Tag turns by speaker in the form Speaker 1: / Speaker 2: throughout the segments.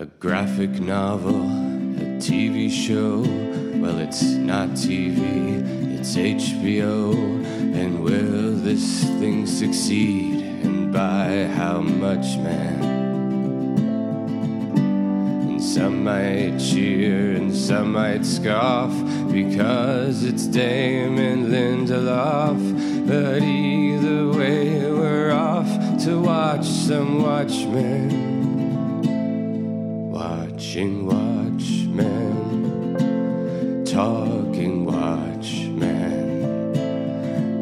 Speaker 1: A graphic novel, a TV show. Well, it's not TV, it's HBO. And will this thing succeed? And by how much, man? And some might cheer and some might scoff because it's Damon Lindelof. But either way, we're off to watch some Watchmen. Watching Watchmen. Talking Watchmen.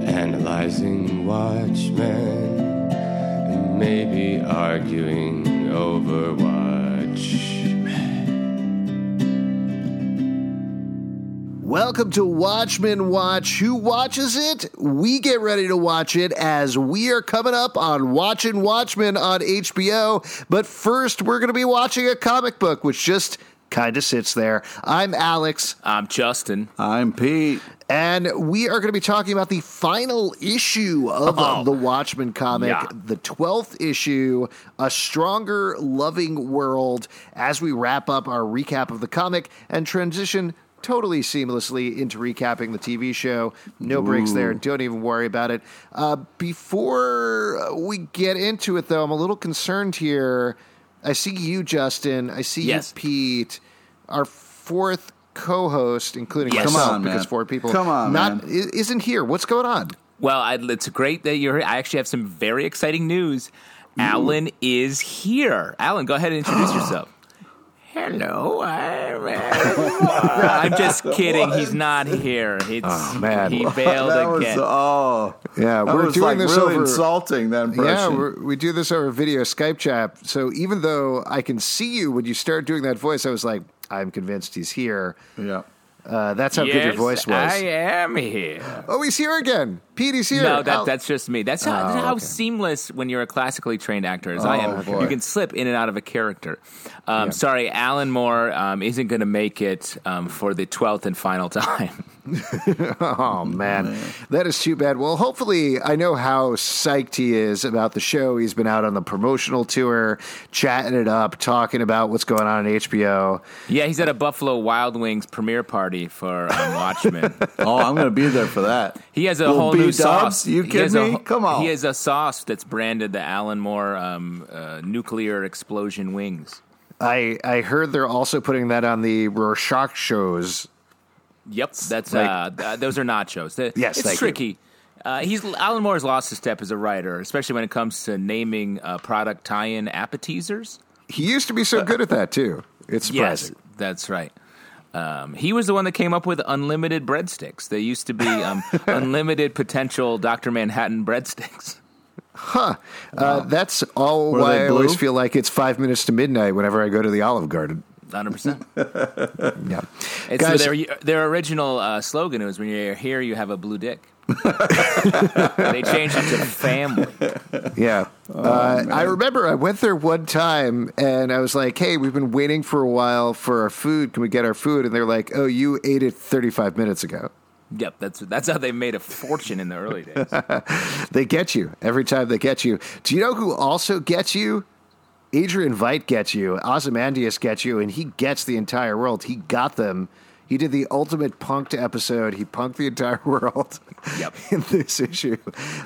Speaker 1: Analyzing Watchmen. And maybe arguing over Watchmen.
Speaker 2: Welcome to Watchmen Watch. Who watches it? We get ready to watch it as we are coming up on Watching Watchmen on HBO. But first, we're going to be watching a comic book, which just kind of sits there. I'm Alex.
Speaker 3: I'm Justin.
Speaker 4: I'm Pete.
Speaker 2: And we are going to be talking about the final issue of
Speaker 3: Oh.
Speaker 2: the Watchmen comic,
Speaker 3: Yeah.
Speaker 2: the 12th issue, A Strong And Loving World, as we wrap up our recap of the comic and transition totally seamlessly into recapping the TV show. No breaks there. Don't even worry about it. Uh, before we get into it, though, I'm a little concerned here. I see you, Justin. I see
Speaker 3: Yes.
Speaker 2: you, Pete. Our fourth co-host, including
Speaker 3: Yes.
Speaker 2: myself,
Speaker 4: Come on,
Speaker 2: because
Speaker 4: man.
Speaker 2: four people
Speaker 4: Come on,
Speaker 2: not
Speaker 4: man.
Speaker 2: isn't here. What's going on?
Speaker 3: Well, I, it's great that you're here. I actually have some very exciting news. Alan is here. Alan, go ahead and introduce yourself. Hello, I'm I'm just kidding. He's not here. It's,
Speaker 2: Oh, man.
Speaker 3: he bailed
Speaker 4: that was
Speaker 3: again.
Speaker 4: oh
Speaker 2: Yeah,
Speaker 4: that
Speaker 2: we're
Speaker 4: was
Speaker 2: doing
Speaker 4: like
Speaker 2: this
Speaker 4: really
Speaker 2: over.
Speaker 4: insulting. That impression.
Speaker 2: Yeah, we're, we do this over video Skype chat. So even though I can see you when you start doing that voice, I was like, I'm convinced he's here.
Speaker 4: yeah.
Speaker 2: Uh, that's how good your voice was.
Speaker 3: I am here.
Speaker 2: oh, he's here again. Pete, he's here.
Speaker 3: No, that, that's just me. That's how, that's how
Speaker 2: okay.
Speaker 3: seamless when you're a classically trained actor as I
Speaker 4: Oh,
Speaker 3: am.
Speaker 4: boy.
Speaker 3: You can slip in and out of a character. Um, Sorry, Alan Moore um, isn't going to make it um, for the twelfth and final time.
Speaker 2: Oh man, that is too bad. Well, hopefully, I know how psyched he is about the show. He's been out on the promotional tour, chatting it up, talking about what's going on in HBO.
Speaker 3: yeah, he's at a Buffalo Wild Wings premiere party for um, Watchmen.
Speaker 4: Oh, I'm going to be there for that.
Speaker 3: He has a
Speaker 4: Little
Speaker 3: whole new
Speaker 4: B-dubs?
Speaker 3: sauce.
Speaker 4: You kidding
Speaker 3: a
Speaker 4: me?
Speaker 3: whole-
Speaker 4: Come on.
Speaker 3: He has a sauce that's branded the Alan Moore um, uh, nuclear explosion wings.
Speaker 2: I I heard they're also putting that on the Rorschach shows.
Speaker 3: Yep, that's
Speaker 2: Like-
Speaker 3: uh, th- those are nachos. The-
Speaker 2: Yes,
Speaker 3: it's
Speaker 2: thank you.
Speaker 3: tricky. Uh, he's Alan Moore's lost his step as a writer, especially when it comes to naming uh, product tie-in appetizers.
Speaker 2: He used to be so good at that too. It's surprising.
Speaker 3: Yes, that's right. Um, he was the one that came up with unlimited breadsticks. They used to be um, unlimited potential Doctor Manhattan breadsticks. Huh.
Speaker 2: Uh, that's all
Speaker 4: Were
Speaker 2: why I always feel like it's five minutes to midnight whenever I go to the Olive Garden.
Speaker 3: Hundred percent.
Speaker 2: Yeah,
Speaker 3: It's
Speaker 2: Guys-
Speaker 3: their their original uh, slogan was "When you're here, you have a blue dick." they changed it to family.
Speaker 2: yeah. uh, I remember I went there one time and I was like, "Hey, we've been waiting for a while for our food. Can we get our food?" And they're like, "Oh, you ate it 35 minutes ago."
Speaker 3: Yep, that's that's how they made a fortune in the early days.
Speaker 2: They get you every time they get you. Do you know who also gets you? Adrian Veidt gets you. Ozymandias gets you, and he gets the entire world. He got them. He did the ultimate punked episode. He punked the entire world
Speaker 3: Yep.
Speaker 2: in this issue.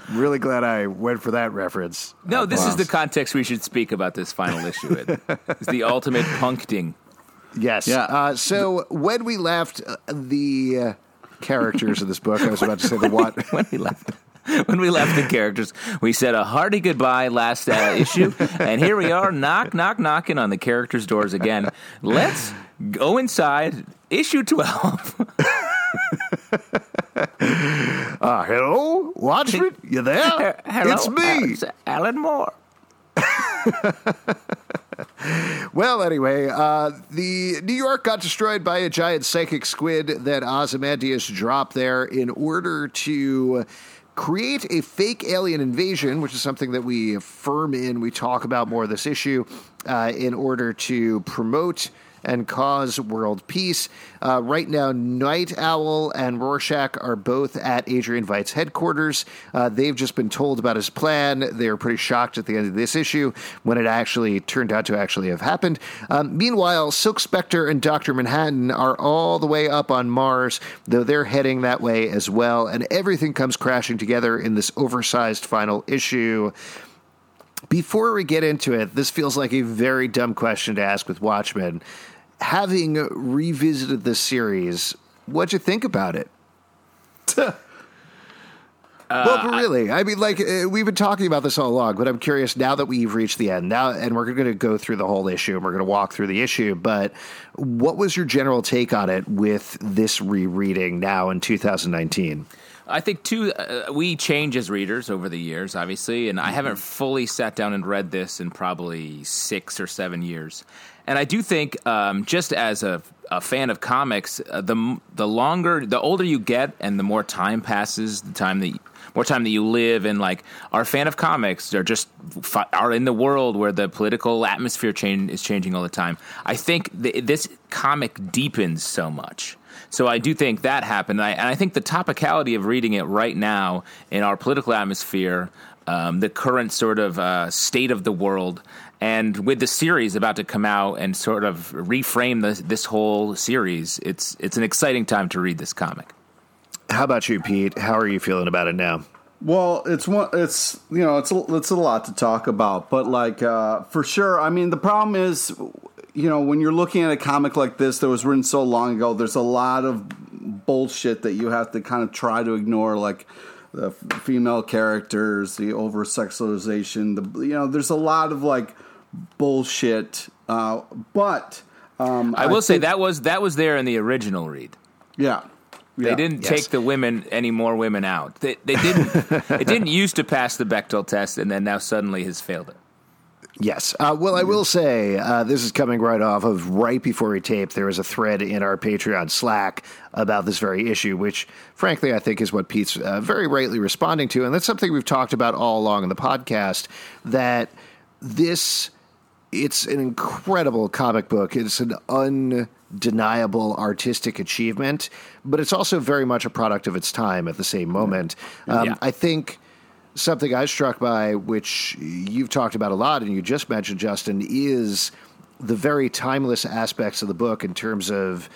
Speaker 2: I'm really glad I went for that reference.
Speaker 3: No, this is the context we should speak about this final issue in. It's the ultimate puncting.
Speaker 2: Yes.
Speaker 4: Yeah.
Speaker 2: Uh, so when we left uh, the uh, characters of this book, I was about to say the what.
Speaker 3: When we left, when we left the characters, we said a hearty goodbye last uh, issue, and here we are, knock, knock, knocking on the characters' doors again. Let's go inside. Issue twelve.
Speaker 2: Uh, hello, Watchman, you there?
Speaker 3: Hello,
Speaker 2: It's me.
Speaker 3: Alex- Alan Moore.
Speaker 2: Well, anyway, uh, the New York got destroyed by a giant psychic squid that Ozymandias dropped there in order to create a fake alien invasion, which is something that we affirm in, we talk about more of this issue. uh, in order to promote and cause world peace. Uh, right now, Night Owl and Rorschach are both at Adrian Veidt's headquarters. Uh, they've just been told about his plan. They were pretty shocked at the end of this issue when it actually turned out to actually have happened. Um, meanwhile, Silk Spectre and Dr. Manhattan are all the way up on Mars, though they're heading that way as well, and everything comes crashing together in this oversized final issue. Before we get into it, this feels like a very dumb question to ask with Watchmen having revisited this series, what'd you think about it? well, but really, I, I mean, like uh, we've been talking about this all along, but I'm curious now that we've reached the end now, and we're going to go through the whole issue and we're going to walk through the issue. But what was your general take on it with this rereading now in 2019?
Speaker 3: I think too, uh, we change as readers over the years, obviously, and I haven't fully sat down and read this in probably six or seven years. And I do think, um, just as a, a, fan of comics, uh, the the longer, the older you get, and the more time passes, the time that more time that you live, and like our fan of comics are just are in the world where the political atmosphere change is changing all the time. I think th- this comic deepens so much. So I do think that happened, and I, and I think the topicality of reading it right now in our political atmosphere, um, the current sort of uh, state of the world, and with the series about to come out and sort of reframe this, this whole series, it's it's an exciting time to read this comic.
Speaker 2: How about you, Pete? How are you feeling about it now?
Speaker 4: Well, it's one. It's you know, it's a, it's a lot to talk about, but like uh, for sure. I mean, the problem is, you know, when you're looking at a comic like this that was written so long ago, there's a lot of bullshit that you have to kind of try to ignore, like the female characters, the over sexualization. The you know, there's a lot of like bullshit. Uh, but um,
Speaker 3: I will I say that was that was there in the original read.
Speaker 4: Yeah.
Speaker 3: They
Speaker 4: yeah.
Speaker 3: didn't
Speaker 2: yes.
Speaker 3: take the women any more women out. They, they didn't. it didn't used to pass the Bechdel test, and then now suddenly has failed it.
Speaker 2: Yes. Uh, well, I will say uh, this is coming right off of right before we taped. There was a thread in our Patreon Slack about this very issue, which, frankly, I think is what Pete's uh, very rightly responding to, and that's something we've talked about all along in the podcast. That this it's an incredible comic book. It's an undeniable artistic achievement, but it's also very much a product of its time at the same moment. Um,
Speaker 3: Yeah.
Speaker 2: I think something I struck by, which you've talked about a lot and you just mentioned, Justin, is the very timeless aspects of the book in terms of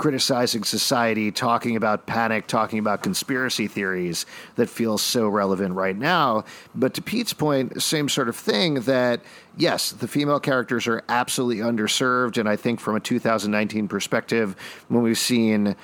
Speaker 2: criticizing society, talking about panic, talking about conspiracy theories that feels so relevant right now. But to Pete's point, same sort of thing that, yes, the female characters are absolutely underserved. And I think from a 2019 perspective, when we've seen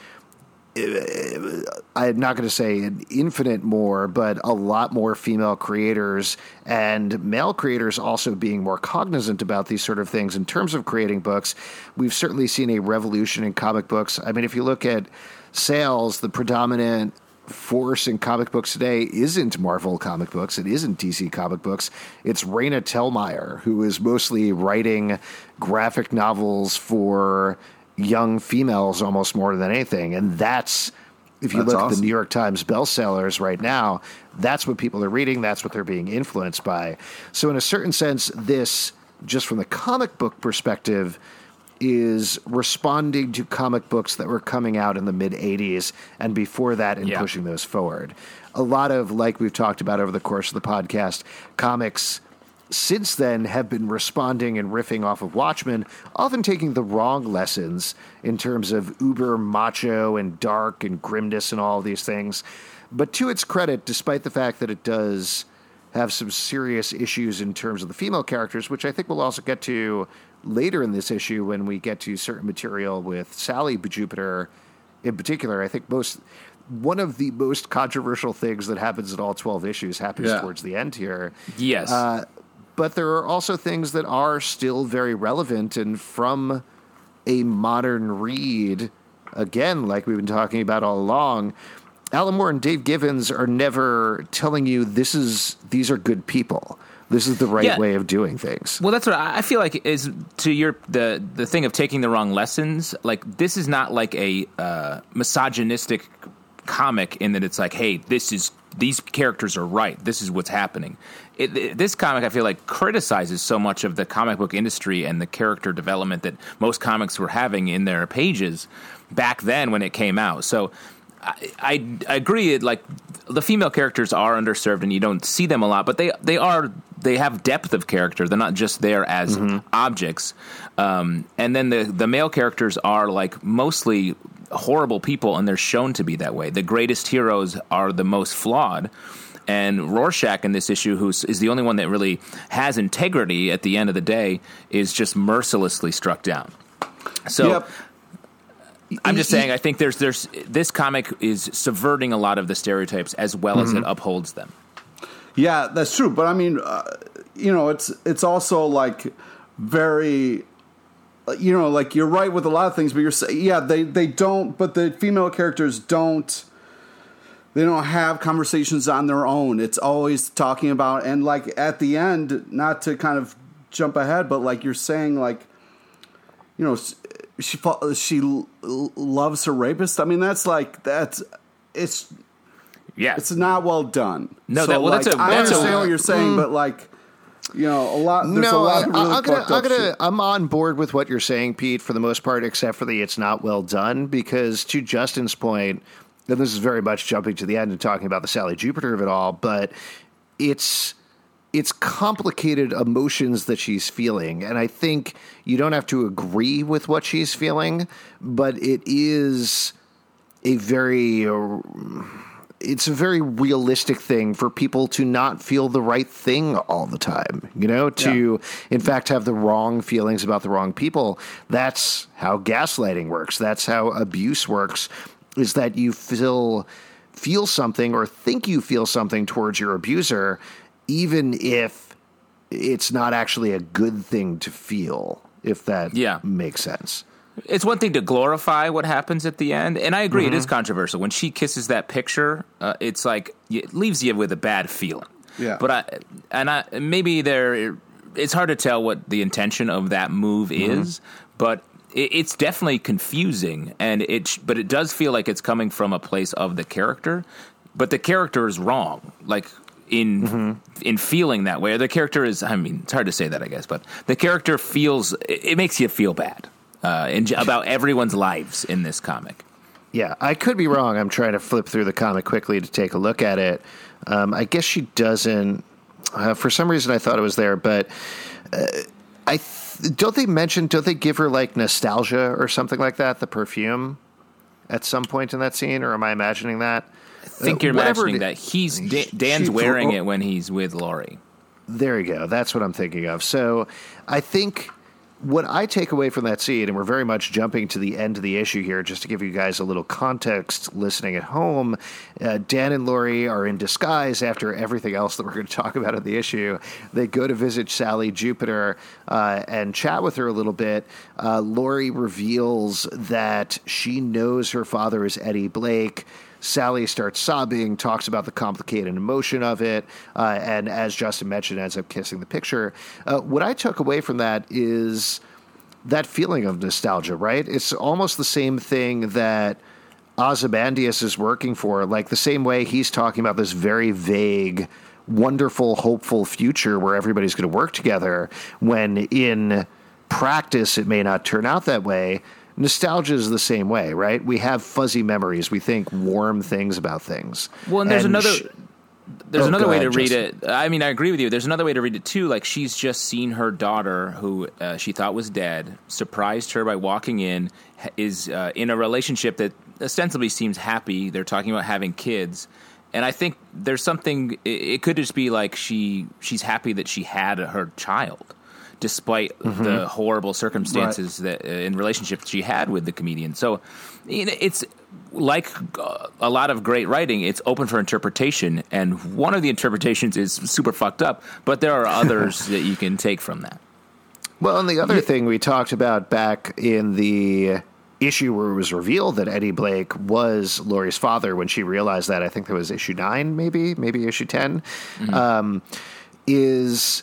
Speaker 2: Uh, I'm not going to say an infinite more, but a lot more female creators and male creators also being more cognizant about these sort of things in terms of creating books. We've certainly seen a revolution in comic books. I mean, if you look at sales, the predominant force in comic books today isn't Marvel comic books. It isn't DC comic books. It's Raina Telgemeier, who is mostly writing graphic novels for young females almost more than anything. And that's, if you
Speaker 4: That's
Speaker 2: look at the New York Times bestsellers right now, that's what people are reading. That's what they're being influenced by. So, in a certain sense, this, just from the comic book perspective, is responding to comic books that were coming out in the mid 80s and before that and
Speaker 3: Yeah.
Speaker 2: pushing those forward. A lot of, like we've talked about over the course of the podcast, comics since then have been responding and riffing off of Watchmen, often taking the wrong lessons in terms of uber macho and dark and grimness and all of these things. But to its credit, despite the fact that it does have some serious issues in terms of the female characters, which I think we'll also get to later in this issue when we get to certain material with Sally Jupiter in particular. I think most one of the most controversial things that happens in all 12 issues happens
Speaker 4: Yeah.
Speaker 2: towards the end here
Speaker 3: Yes.
Speaker 2: Uh, but there are also things that are still very relevant and from a modern read again like we've been talking about all along alan moore and dave gibbons are never telling you this is these are good people this is the right
Speaker 3: Yeah.
Speaker 2: way of doing things
Speaker 3: Well, that's what I I feel like is to your the the thing of taking the wrong lessons. Like this is not like a uh, misogynistic comic in that it's like, hey, this is these characters are right. This is what's happening. It, this comic, I feel like, criticizes so much of the comic book industry and the character development that most comics were having in their pages back then when it came out. So I, I, I agree. Like the female characters are underserved, and you don't see them a lot, but they they are they have depth of character. They're not just there as objects. Um, and then the the male characters are like mostly horrible people, and they're shown to be that way. The greatest heroes are the most flawed. And Rorschach in this issue, who is the only one that really has integrity at the end of the day, is just mercilessly struck down. So
Speaker 4: Yep.
Speaker 3: I'm just saying, I think there's there's this comic is subverting a lot of the stereotypes as well as it upholds them.
Speaker 4: Yeah, that's true. But I mean, uh, you know, it's it's also like very, you know, like you're right with a lot of things, but you're saying, yeah, they they don't, but the female characters don't. They don't have conversations on their own. It's always talking about, and like at the end, not to kind of jump ahead, but like you're saying, like, you know, she she loves her rapist. I mean, that's like that's it's
Speaker 3: Yeah,
Speaker 4: it's not well done.
Speaker 3: No, that- well, that's a-
Speaker 4: I
Speaker 3: that's a-
Speaker 4: understand what you're saying, mm. but like, you know, a lot. There's a
Speaker 2: no,
Speaker 4: lot of really
Speaker 2: I'm gonna, I'm gonna. I'm on board with what you're saying, Pete, for the most part, except for the it's not well done. Because to Justin's point, and this is very much jumping to the end and talking about the Sally Jupiter of it all, but it's it's complicated emotions that she's feeling, and I think you don't have to agree with what she's feeling, but it is a very uh, it's a very realistic thing for people to not feel the right thing all the time, you know, to in fact have the wrong feelings about the wrong people. That's how gaslighting works. That's how abuse works is that you feel feel something or think you feel something towards your abuser even if it's not actually a good thing to feel if that
Speaker 3: Yeah.
Speaker 2: makes sense.
Speaker 3: it's one thing to glorify what happens at the end, and I agree it
Speaker 4: Mm-hmm.
Speaker 3: is controversial. When she kisses that picture, uh, it's like it leaves you with a bad feeling.
Speaker 4: Yeah.
Speaker 3: but I and I maybe there. It's hard to tell what the intention of that move
Speaker 4: Mm-hmm.
Speaker 3: is, but it, it's definitely confusing, and it but it does feel like it's coming from a place of the character, but the character is wrong. Like in
Speaker 4: Mm-hmm.
Speaker 3: in feeling that way, or the character is. I mean, it's hard to say that, I guess, but the character feels. It, it makes you feel bad uh, in, about everyone's lives in this comic.
Speaker 2: Yeah, I could be wrong. I'm trying to flip through the comic quickly to take a look at it. Um, I guess she doesn't. Uh, for some reason, I thought it was there, but uh, I th- don't they mention? Don't they give her like nostalgia or something like that? The perfume at some point in that scene, or am I imagining that?
Speaker 3: I think
Speaker 2: Uh,
Speaker 3: you're
Speaker 2: whatever
Speaker 3: imagining
Speaker 2: it-
Speaker 3: that he's Da- Dan's
Speaker 2: she-
Speaker 3: wearing it when he's with Laurie.
Speaker 2: There you go. That's what I'm thinking of. So I think what I take away from that scene, and we're very much jumping to the end of the issue here, just to give you guys a little context listening at home. Uh, Dan and Laurie are in disguise after everything else that we're going to talk about in the issue. They go to visit Sally Jupiter uh, and chat with her a little bit. Uh, Laurie reveals that she knows her father is Eddie Blake. Sally starts sobbing, talks about the complicated emotion of it, uh, and as Justin mentioned, ends up kissing the picture. Uh, what I took away from that is that feeling of nostalgia, right? It's almost the same thing that Ozymandias is working for, like the same way he's talking about this very vague, wonderful, hopeful future where everybody's going to work together, when in practice it may not turn out that way. Nostalgia is the same way, right? We have fuzzy memories. We think warm things about things.
Speaker 3: Well, and there's another.
Speaker 2: sh-
Speaker 3: there's
Speaker 2: Oh,
Speaker 3: another way
Speaker 2: ahead,
Speaker 3: to read
Speaker 2: Justin.
Speaker 3: it. I mean, I agree with you. There's another way to read it too. Like she's just seen her daughter, who uh, she thought was dead, surprised her by walking in, is uh, in a relationship that ostensibly seems happy. They're talking about having kids, and I think there's something. It, it could just be like she she's happy that she had her child, despite
Speaker 2: Mm-hmm.
Speaker 3: the horrible circumstances that uh, in relationship she had with the comedian. So, you know, it's like uh, a lot of great writing. It's open for interpretation, and one of the interpretations is super fucked up. But there are others that you can take from that.
Speaker 2: Well, and the other thing we talked about back in the issue where it was revealed that Eddie Blake was Laurie's father when she realized that, I think that was issue nine, maybe, maybe issue 10, um, is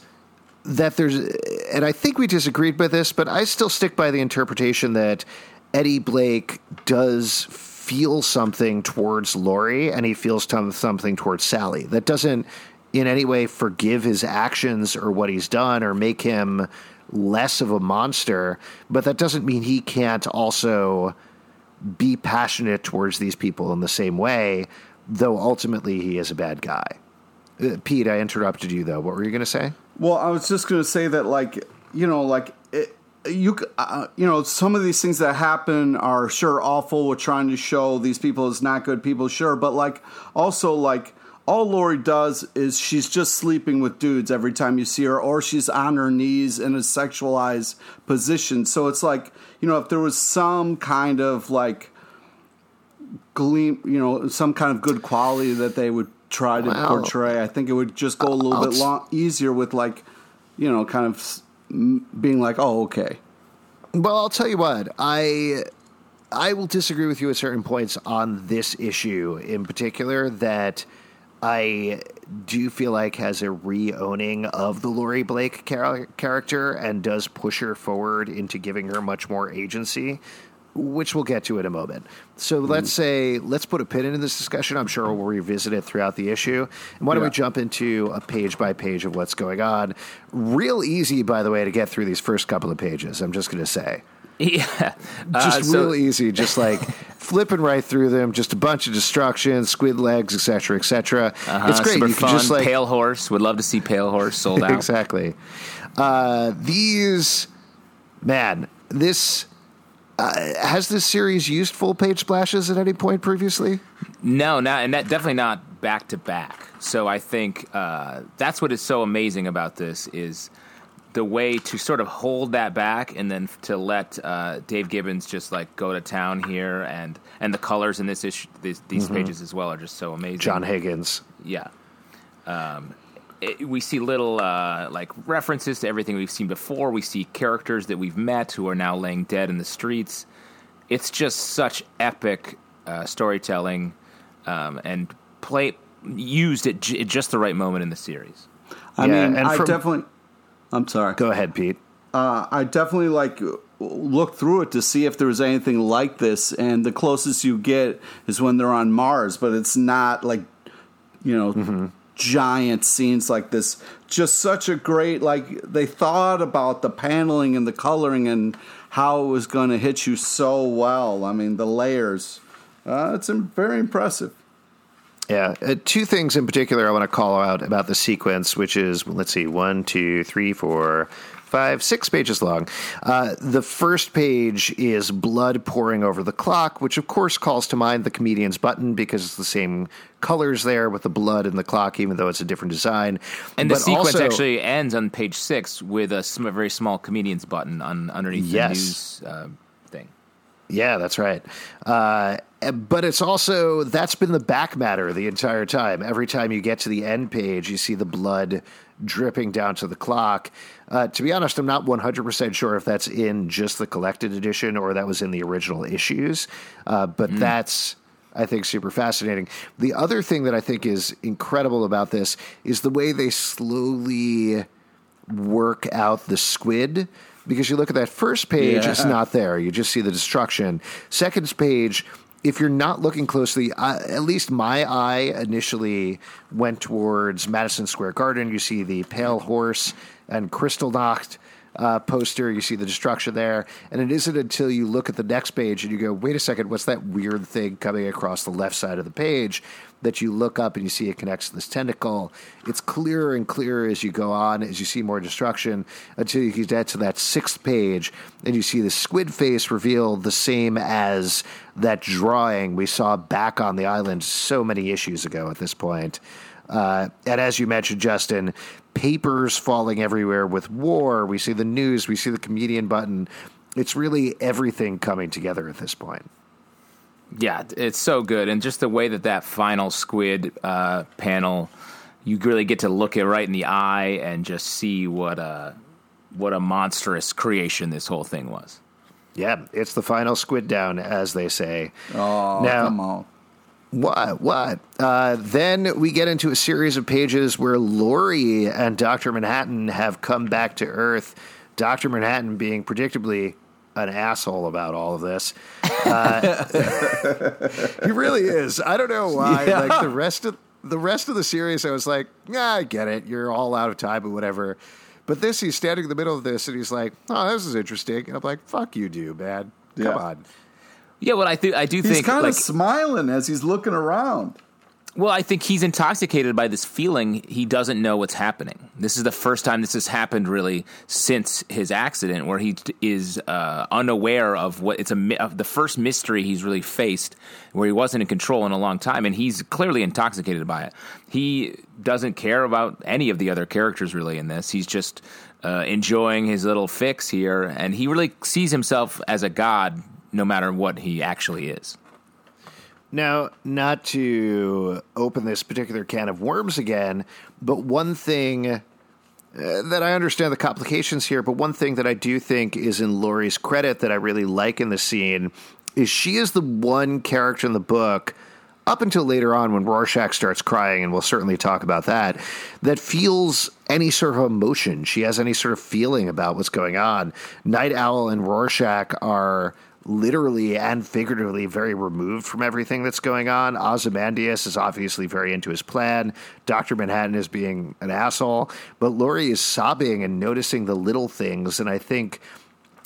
Speaker 2: that there's, and I think we disagreed with this, but I still stick by the interpretation that Eddie Blake does feel something towards Laurie and he feels something towards Sally. That doesn't in any way forgive his actions or what he's done or make him less of a monster, but that doesn't mean he can't also be passionate towards these people in the same way, though ultimately he is a bad guy. Uh, Pete, I interrupted you though. What were you going to say?
Speaker 4: Well, I was just going to say that, like, you know, like it, you, uh, you know, some of these things that happen are sure awful. We're trying to show these people as not good people, sure, but like also like all Laurie does is she's just sleeping with dudes every time you see her, or she's on her knees in a sexualized position. So it's like, you know, if there was some kind of like gleam, you know, some kind of good quality that they would try to well, portray, I think it would just go a little I'll bit long, easier with like, you know, kind of being like, oh, okay.
Speaker 2: Well, I'll tell you what, I I will disagree with you at certain points on this issue in particular that I do feel like has a re-owning of the Laurie Blake char- character and does push her forward into giving her much more agency, which we'll get to in a moment. So mm let's say let's put a pin in this discussion. I'm sure we'll revisit it throughout the issue. And why don't yeah. we jump into a page by page of what's going on? Real easy, by the way, to get through these first couple of pages. I'm just going to say.
Speaker 3: Yeah,
Speaker 2: uh, just so, real easy, just like flipping right through them. Just a bunch of destruction, squid legs, etc., etc. Uh-huh,
Speaker 3: it's great. You fun. just like Pale Horse. Would love to see Pale Horse sold out.
Speaker 2: exactly. Uh, these, man, this uh, has this series used full page splashes at any point previously?
Speaker 3: No, not and that definitely not back to back. So I think uh, that's what is so amazing about this is the way to sort of hold that back and then to let uh, Dave Gibbons just like go to town here and and the colors in this issue these, these mm-hmm. pages as well are just so amazing.
Speaker 2: John Higgins,
Speaker 3: yeah. Um, it, we see little uh, like references to everything we've seen before. We see characters that we've met who are now laying dead in the streets. It's just such epic uh, storytelling um, and play used at, j- at just the right moment in the series.
Speaker 4: I yeah, mean, I from, definitely I'm sorry.
Speaker 2: Go ahead, Pete.
Speaker 4: Uh, I definitely like look through it to see if there was anything like this, and the closest you get is when they're on Mars, but it's not like you know mm-hmm. Giant scenes like this. Just such a great like they thought about the paneling and the coloring and how it was going to hit you so well. I mean the layers. Uh, it's very impressive.
Speaker 2: Yeah, uh, two things in particular I want to call out about the sequence, which is let's see, one, two, three, four, five, six pages long. Uh, the first page is blood pouring over the clock, which of course calls to mind the comedian's button because it's the same colors there with the blood and the clock, even though it's a different design.
Speaker 3: And the sequence also, actually ends on page six with a, a very small comedian's button on underneath yes. the news uh, thing.
Speaker 2: Yeah, that's right. Uh, but it's also that's been the back matter the entire time. Every time you get to the end page, you see the blood dripping down to the clock. Uh, to be honest, I'm not 100% sure if that's in just the collected edition or that was in the original issues. Uh, but mm. that's, I think, super fascinating. The other thing that I think is incredible about this is the way they slowly work out the squid because you look at that first page, yeah. it's not there. You just see the destruction. Second page, if you're not looking closely, uh, at least my eye initially went towards Madison Square Garden. You see the pale horse and Kristallnacht uh, poster. You see the destruction there, and it isn't until you look at the next page and you go, "Wait a second, what's that weird thing coming across the left side of the page?" That you look up and you see it connects to this tentacle. It's clearer and clearer as you go on, as you see more destruction, until you get to that sixth page and you see the squid face revealed the same as that drawing we saw back on the island so many issues ago. At this point. Uh, and as you mentioned, Justin, papers falling everywhere with war. We see the news, we see the comedian button. It's really everything coming together at this point.
Speaker 3: Yeah, it's so good, and just the way that that final squid uh, panel, you really get to look it right in the eye and just see what a what a monstrous creation this whole thing was.
Speaker 2: Yeah, it's the final squid down, as they say.
Speaker 4: Oh, now, come on.
Speaker 2: What? What? Uh, then we get into a series of pages where Laurie and Dr. Manhattan have come back to Earth. Dr. Manhattan being predictably an asshole about all of this. Uh, he really is. I don't know why.
Speaker 4: Yeah.
Speaker 2: Like the rest of the rest of the series, I was like, yeah, I get it. You're all out of time or whatever. But this, he's standing in the middle of this, and he's like, "Oh, this is interesting." And I'm like, "Fuck you, do man. Come
Speaker 4: Yeah.
Speaker 2: on."
Speaker 3: Yeah, well, I think I do
Speaker 4: He's
Speaker 3: think he's
Speaker 4: kind of
Speaker 3: like
Speaker 4: smiling as he's looking around.
Speaker 3: Well, I think he's intoxicated by this feeling he doesn't know what's happening. This is the first time this has happened really since his accident, where he is uh, unaware of what it's a the first mystery he's really faced, where he wasn't in control in a long time, and he's clearly intoxicated by it. He doesn't care about any of the other characters really in this. He's just uh, enjoying his little fix here, and he really sees himself as a god, no matter what he actually is.
Speaker 2: Now, not to open this particular can of worms again, but one thing uh, that I understand the complications here, but one thing that I do think is in Laurie's credit that I really like in the scene is she is the one character in the book up until later on when Rorschach starts crying, and we'll certainly talk about that, that feels any sort of emotion. She has any sort of feeling about what's going on. Night Owl and Rorschach are literally and figuratively very removed from everything that's going on. Ozymandias is obviously very into his plan. Dr. Manhattan is being an asshole, but Laurie is sobbing and noticing the little things, and I think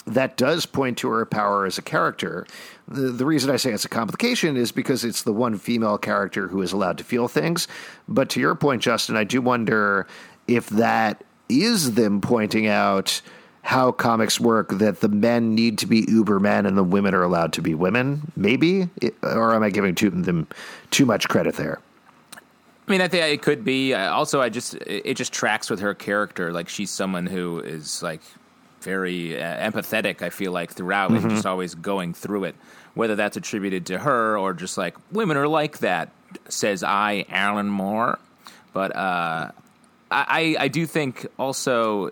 Speaker 2: that does point to her power as a character. The, the reason I say it's a complication is because it's the one female character who is allowed to feel things. But to your point, Justin, I do wonder if that is them pointing out how comics work that the men need to be uber men and the women are allowed to be women maybe or am i giving too, them too much credit there
Speaker 3: I mean, I think it could be. Also, I just it just tracks with her character. Like she's someone who is like very uh, empathetic. I feel like throughout, and just always going through it. Whether that's attributed to her or just like women are like that, says I, Alan Moore. But uh, I, I do think also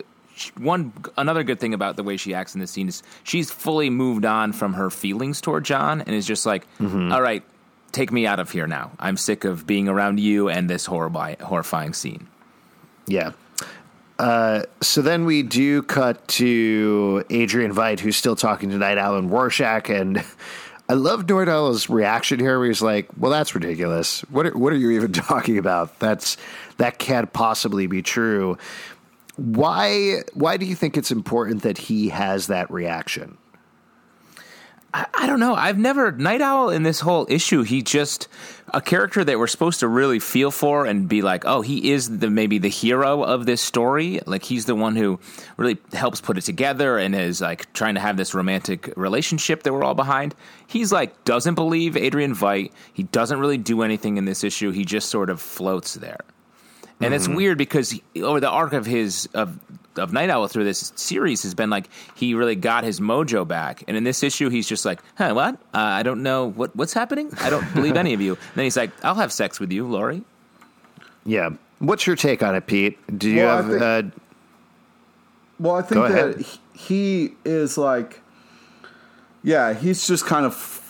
Speaker 3: one another good thing about the way she acts in this scene is she's fully moved on from her feelings toward John and is just like, "All right, take me out of here now. I'm sick of being around you and this horribi- horrifying scene.
Speaker 2: Yeah. Uh, so then we do cut to Adrian Veidt, who's still talking to Night Owl and Rorschach, and I love Owl's reaction here, where he's like, "Well, that's ridiculous. What are, what are you even talking about? That's that can't possibly be true." Why why do you think it's important that he has that reaction?
Speaker 3: I, I don't know. I've never Night Owl in this whole issue. He just a character that we're supposed to really feel for and be like, oh, he is the maybe the hero of this story. Like he's the one who really helps put it together and is like trying to have this romantic relationship that we're all behind. He's like doesn't believe Adrian Veidt. He doesn't really do anything in this issue. He just sort of floats there. And it's weird because he, over the arc of his of of Night Owl through this series has been like he really got his mojo back, and in this issue he's just like, "Huh, what? Uh, I don't know what what's happening. I don't believe any of you." And then he's like, "I'll have sex with you, Laurie."
Speaker 2: Yeah. What's your take on it, Pete? Do you
Speaker 4: Well, I
Speaker 2: have
Speaker 4: think-
Speaker 2: uh,
Speaker 4: Well, I think that he he is like, yeah, he's just kind of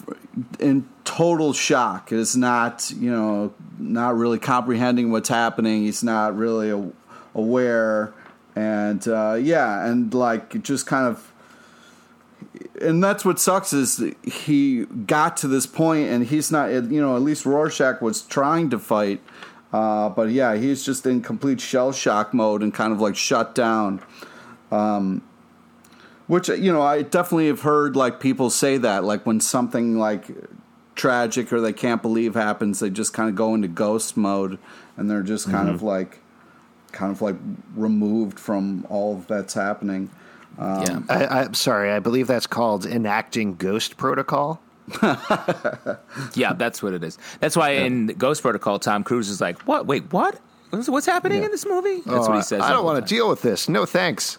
Speaker 4: in total shock. Is not you know not really comprehending what's happening. He's not really aware, and uh, yeah, and like just kind of. And that's what sucks is he got to this point and he's not, you know, at least Rorschach was trying to fight, uh, but yeah, he's just in complete shell shock mode and kind of like shut down. Which you know, I definitely have heard like people say that, like when something like tragic or they can't believe happens, they just kind of go into ghost mode and they're just kind of mm-hmm. like, kind of like removed from all that's happening.
Speaker 3: Um, yeah,
Speaker 2: I, I'm sorry, I believe that's called enacting ghost protocol.
Speaker 3: yeah, that's what it is. That's why in Ghost Protocol, Tom Cruise is like, "What? Wait, what? What's, what's happening in this movie?" That's
Speaker 2: Oh,
Speaker 3: what he says.
Speaker 2: I don't want to deal with this. No thanks.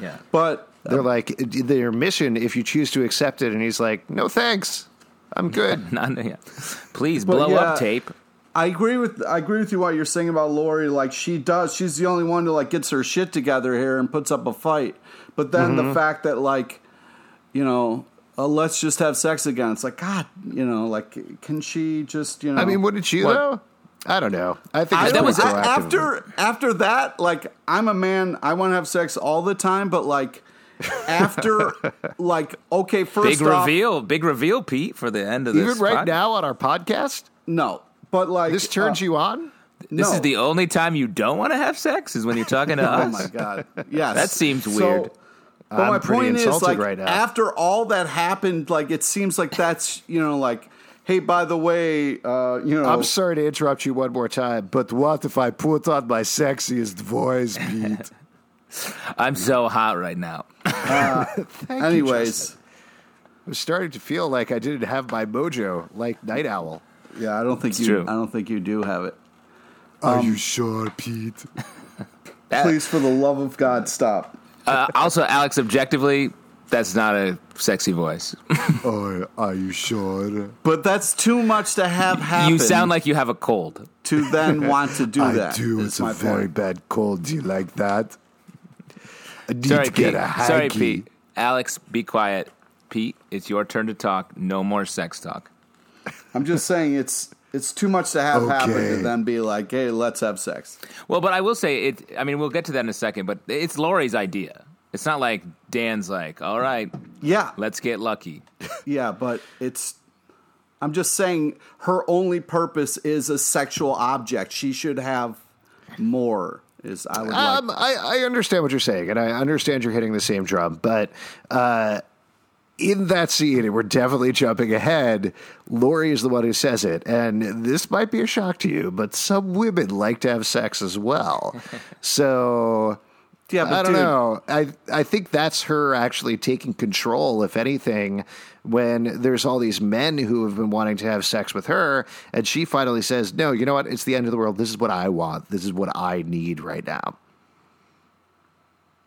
Speaker 3: Yeah,
Speaker 4: But
Speaker 2: They're like their mission if you choose to accept it, and he's like, "No thanks, I'm good."
Speaker 3: Not- yeah. Please
Speaker 4: But
Speaker 3: blow
Speaker 4: yeah,
Speaker 3: up tape.
Speaker 4: I agree with I agree with you what you're saying about Laurie. Like she does, she's the only one who like gets her shit together here and puts up a fight. But then
Speaker 2: Mm-hmm.
Speaker 4: the fact that like, you know, uh, let's just have sex again. It's like God, you know, like can she just you know?
Speaker 2: I mean, wouldn't she
Speaker 4: What?
Speaker 2: though? I don't know. I think
Speaker 4: I
Speaker 3: that was-
Speaker 2: pretty
Speaker 4: a-
Speaker 2: proactive.
Speaker 4: after after that. Like I'm a man. I want to have sex all the time, but like after like okay, first
Speaker 3: Big
Speaker 4: off,
Speaker 3: reveal, big reveal, Pete, for the end of
Speaker 2: Even
Speaker 3: this.
Speaker 2: right
Speaker 3: pod.
Speaker 2: now on our podcast,
Speaker 4: no, but like
Speaker 2: this turns
Speaker 4: uh,
Speaker 2: you on.
Speaker 3: This
Speaker 4: no.
Speaker 3: is the only time you don't want to have sex is when you're talking to us.
Speaker 4: Oh my god! Yes,
Speaker 3: That seems
Speaker 4: So-
Speaker 3: weird.
Speaker 4: but
Speaker 2: I'm
Speaker 4: my
Speaker 2: pretty
Speaker 4: point is,
Speaker 2: insulted
Speaker 4: like,
Speaker 2: right now.
Speaker 4: after all that happened, like it seems like that's you know, like, hey, by the way, uh, you know,
Speaker 2: I'm sorry to interrupt you one more time, but what if I put on my sexiest voice, Pete?
Speaker 3: I'm so hot right now.
Speaker 2: Thank
Speaker 4: anyways,
Speaker 2: Justin. I'm starting to feel like I didn't have my mojo like Night Owl.
Speaker 4: yeah, I don't think
Speaker 3: It's
Speaker 4: you,
Speaker 3: true.
Speaker 4: I don't think you do have it.
Speaker 2: Are you sure, Pete?
Speaker 4: Please, for the love of God, stop.
Speaker 3: Uh, also, Alex, objectively, that's not a sexy voice.
Speaker 2: Oh, are you sure?
Speaker 4: But that's too much to have happen.
Speaker 3: you sound like you have a cold.
Speaker 4: to then want to do
Speaker 2: I
Speaker 4: that.
Speaker 2: do. It's a
Speaker 4: my
Speaker 2: very
Speaker 4: point.
Speaker 2: bad cold. Do you like that? I need
Speaker 3: Sorry,
Speaker 2: to get
Speaker 3: Pete.
Speaker 2: a hanky.
Speaker 3: Sorry, Pete. Alex, be quiet. Pete, it's your turn to talk. No more sex talk.
Speaker 4: I'm just saying it's it's too much to have happen to
Speaker 2: Okay.
Speaker 4: then be like, hey, let's have sex.
Speaker 3: Well, but I will say it. I mean, we'll get to that in a second. But it's Laurie's idea. It's not like Dan's like, all right,
Speaker 4: Yeah,
Speaker 3: let's get lucky.
Speaker 4: yeah, but it's. I'm just saying her only purpose is a sexual object. She should have more. Is I would
Speaker 2: Um,
Speaker 4: like.
Speaker 2: I, I understand what you're saying, and I understand you're hitting the same drum, but uh, in that scene, and we're definitely jumping ahead, Laurie is the one who says it, and this might be a shock to you, but some women like to have sex as well. so.
Speaker 4: Yeah, but
Speaker 2: I don't
Speaker 4: dude-
Speaker 2: know. I I think that's her actually taking control, if anything, when there's all these men who have been wanting to have sex with her, and she finally says, "No, you know what? It's the end of the world. This is what I want. This is what I need right now."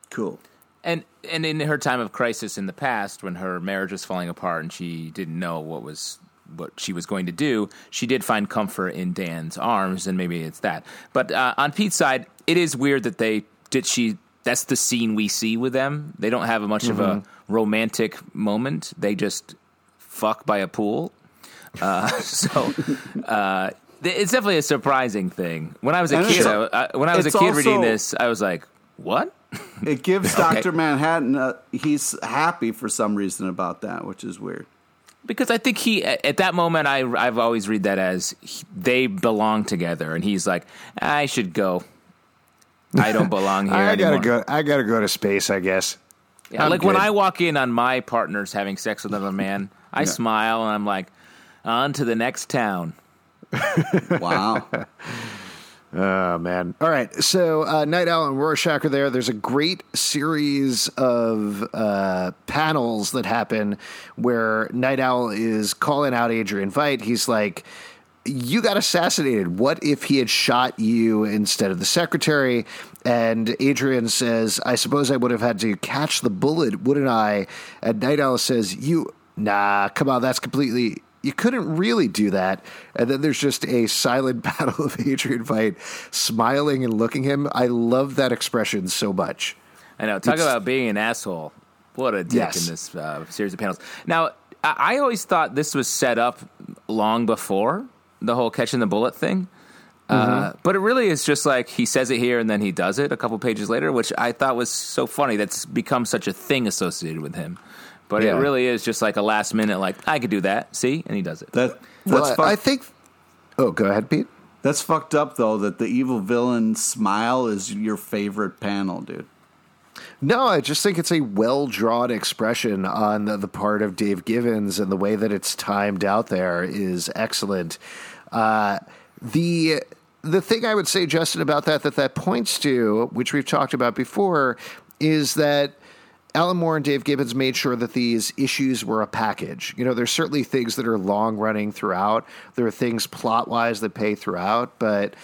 Speaker 4: Cool.
Speaker 3: And and in her time of crisis in the past, when her marriage was falling apart and she didn't know what was what she was going to do, she did find comfort in Dan's arms, and maybe it's that. But uh, on Pete's side, it is weird that they did she. That's the scene we see with them. They don't have much of a romantic moment. They just fuck by a pool. Uh, so uh, it's definitely a surprising thing. When I was a
Speaker 4: And
Speaker 3: kid, I, I, when I was a
Speaker 4: it's
Speaker 3: kid reading this, I was like, "What?"
Speaker 4: It gives Doctor Manhattan. Uh, he's happy for some reason about that, which is weird.
Speaker 3: Because I think he at at that moment I I've always read that as he, they belong together, and he's like, I should go. I don't belong here
Speaker 2: I gotta go. I gotta go to space. I guess.
Speaker 3: Yeah,
Speaker 2: I'm
Speaker 3: like when. I walk in on my partners having sex with another man, I smile and I'm like, on to the next town.
Speaker 4: Wow.
Speaker 2: Oh man! All right, so uh, Night Owl and Rorschach are there. There's a great series of uh, panels that happen where Night Owl is calling out Adrian Veidt. He's like, "You got assassinated. What if he had shot you instead of the secretary?" And Adrian says, "I suppose I would have had to catch the bullet, wouldn't I?" And Night Owl says, "You, nah, come on, that's completely." you couldn't really do that. And then there's just a silent battle of Adrian Veidt smiling and looking him. I love that expression so much.
Speaker 3: I know. Talk
Speaker 2: It's-
Speaker 3: about being an asshole. What a dick
Speaker 2: Yes.
Speaker 3: in this uh, series of panels. Now, I, I always thought this was set up long before the whole catching the bullet thing. Uh, but it really is just like he says it here and then he does it a couple pages later, which I thought was so funny. That's become such a thing associated with him. But
Speaker 2: Yeah.
Speaker 3: it really is just like a last minute, like I could do that. See, and he does it.
Speaker 4: That that's
Speaker 2: Well,
Speaker 4: fucked,
Speaker 2: I think. Oh, go ahead, Pete.
Speaker 4: that's fucked up though. That the evil villain smile is your favorite panel, dude.
Speaker 2: No, I just think it's a well drawn expression on the, the part of Dave Gibbons, and the way that it's timed out there is excellent. Uh, the the thing I would say, Justin, about that that that points to, which we've talked about before, is that Alan Moore and Dave Gibbons made sure that these issues were a package. You know, there's certainly things that are long running throughout. There are things plot wise that pay throughout, but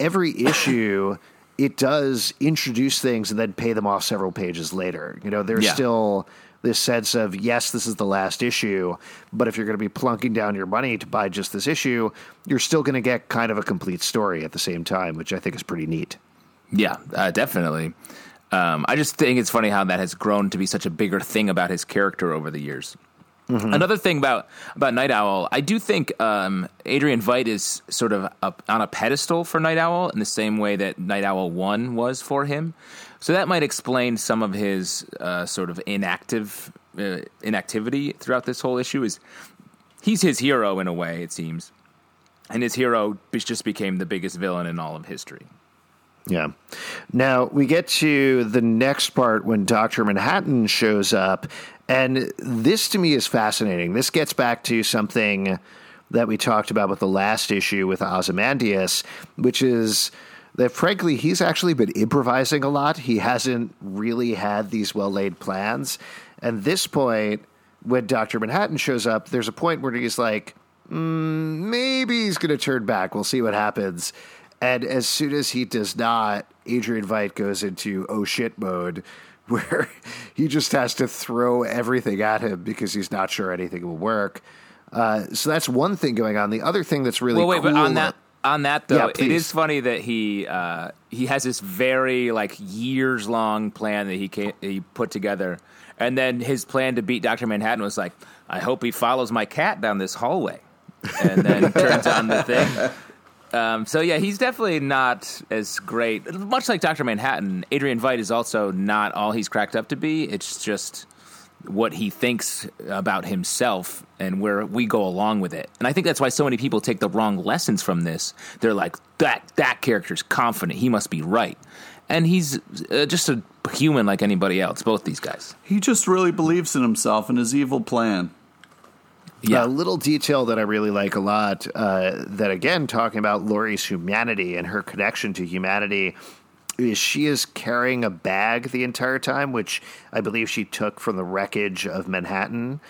Speaker 2: every issue it does introduce things and then pay them off several pages later. You know, there's
Speaker 3: Yeah.
Speaker 2: still this sense of yes, this is the last issue, but if you're going to be plunking down your money to buy just this issue, you're still going to get kind of a complete story at the same time, which I think is pretty neat.
Speaker 3: Yeah, uh, definitely. Um, I just think it's funny how that has grown to be such a bigger thing about his character over the years. Another thing about about Night Owl, I do think um, Adrian Veidt is sort of up on a pedestal for Night Owl in the same way that Night Owl One was for him. So that might explain some of his uh, sort of inactive uh, inactivity throughout this whole issue. Is he's his hero in a way, it seems, and his hero just became the biggest villain in all of history.
Speaker 2: Yeah. Now we get to the next part when Dr. Manhattan shows up. And this to me is fascinating. This gets back to something that we talked about with the last issue with Ozymandias, which is that frankly, he's actually been improvising a lot. He hasn't really had these well laid plans. And this point, when Dr. Manhattan shows up, there's a point where he's like, mm, maybe he's going to turn back. We'll see what happens. And as soon as he does not, Adrian Veidt goes into oh shit mode, where he just has to throw everything at him because he's not sure anything will work. Uh, so that's one thing going on. The other thing that's really
Speaker 3: well, wait,
Speaker 2: cool,
Speaker 3: but on that on that though,
Speaker 2: Yeah,
Speaker 3: it is funny that he uh, he has this very like years long plan that he ca he put together, and then his plan to beat Doctor Manhattan was like, I hope he follows my cat down this hallway, and then turns on the thing. Um, so yeah, he's definitely not as great. Much like Doctor Manhattan, Adrian Veidt is also not all he's cracked up to be. It's just what he thinks about himself and where we go along with it. And I think that's why so many people take the wrong lessons from this. They're like, that that character's confident. He must be right. And he's uh, just a human like anybody else, both these guys.
Speaker 4: He just really believes in himself and his evil plan.
Speaker 3: Yeah.
Speaker 2: A little detail that I really like a lot, uh, that again, talking about Laurie's humanity and her connection to humanity, is she is carrying a bag the entire time, which I believe she took from the wreckage of Manhattan.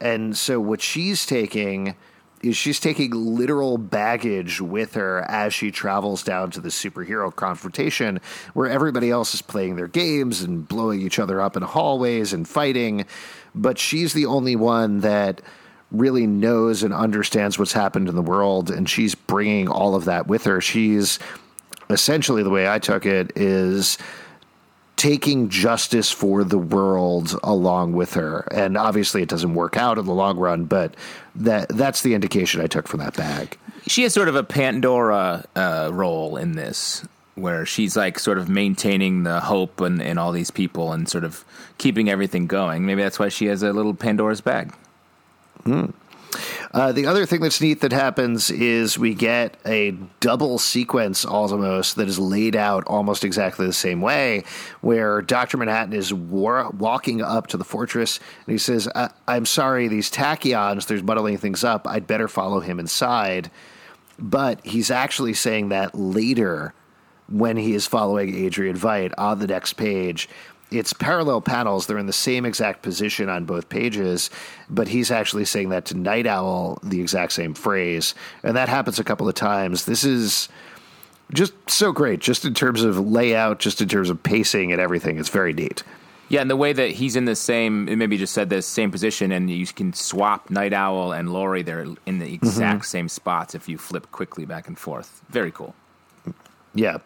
Speaker 2: And so what she's taking is she's taking literal baggage with her as she travels down to the superhero confrontation where everybody else is playing their games and blowing each other up in hallways and fighting. But she's the only one that really knows and understands what's happened in the world, and she's bringing all of that with her. She's essentially the way I took it is taking justice for the world along with her. And obviously, it doesn't work out in the long run, but that that's the indication I took from that bag.
Speaker 3: she has sort of a Pandora uh, role in this, where she's like sort of maintaining the hope and, and all these people and sort of keeping everything going. Maybe that's why she has a little Pandora's bag.
Speaker 2: Uh, the other thing that's neat that happens is we get a double sequence almost that is laid out almost exactly the same way, where Dr. Manhattan is war- walking up to the fortress and he says, I'm sorry, these tachyons, there's muddling things up. I'd better follow him inside. But he's actually saying that later when he is following Adrian Veidt on the next page. It's parallel panels. They're in the same exact position on both pages, but he's actually saying that to Night Owl, the exact same phrase. And that happens a couple of times. This is just so great, just in terms of layout, just in terms of pacing and everything. It's very neat.
Speaker 3: Yeah, and the way that he's in the same, maybe just said this same position, and you can swap Night Owl and Laurie. They're in the exact same spots if you flip quickly back and forth. Very cool.
Speaker 2: Yeah.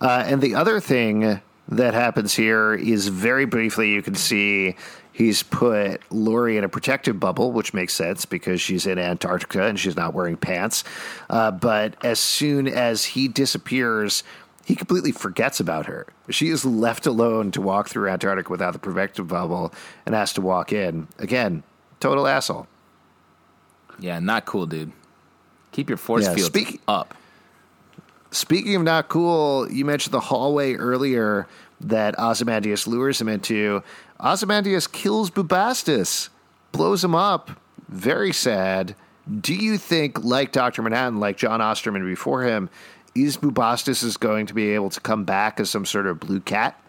Speaker 2: Uh, and the other thing that happens here is very briefly you can see he's put Laurie in a protective bubble, which makes sense because she's in Antarctica and she's not wearing pants. Uh, but as soon as he disappears, he completely forgets about her. She is left alone to walk through Antarctica without the protective bubble and has to walk in. Again, total asshole.
Speaker 3: Yeah, not cool, dude. Keep your force
Speaker 2: Yeah,
Speaker 3: fields
Speaker 2: speak-
Speaker 3: up.
Speaker 2: Speaking of not cool, you mentioned the hallway earlier that Ozymandias lures him into. Ozymandias kills Bubastis, blows him up. Very sad. Do you think, like Dr. Manhattan, like John Osterman before him, is Bubastis is going to be able to come back as some sort of blue cat?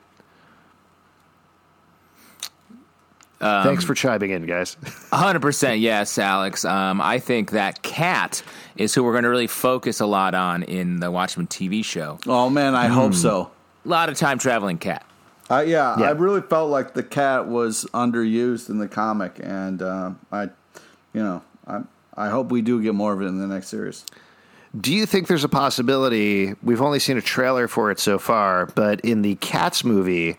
Speaker 2: Thanks for chiming in, guys.
Speaker 3: hundred percent, yes, Alex. Um, I think that cat is who we're going to really focus a lot on in the Watchmen TV show.
Speaker 4: Oh man, I hope so.
Speaker 3: A lot of time traveling cat.
Speaker 4: Uh, yeah,
Speaker 2: Yeah.
Speaker 4: I really felt like the cat was underused in the comic, and uh, I, you know, I I hope we do get more of it in the next series.
Speaker 2: Do you think there's a possibility? We've only seen a trailer for it so far, but in the Cats movie,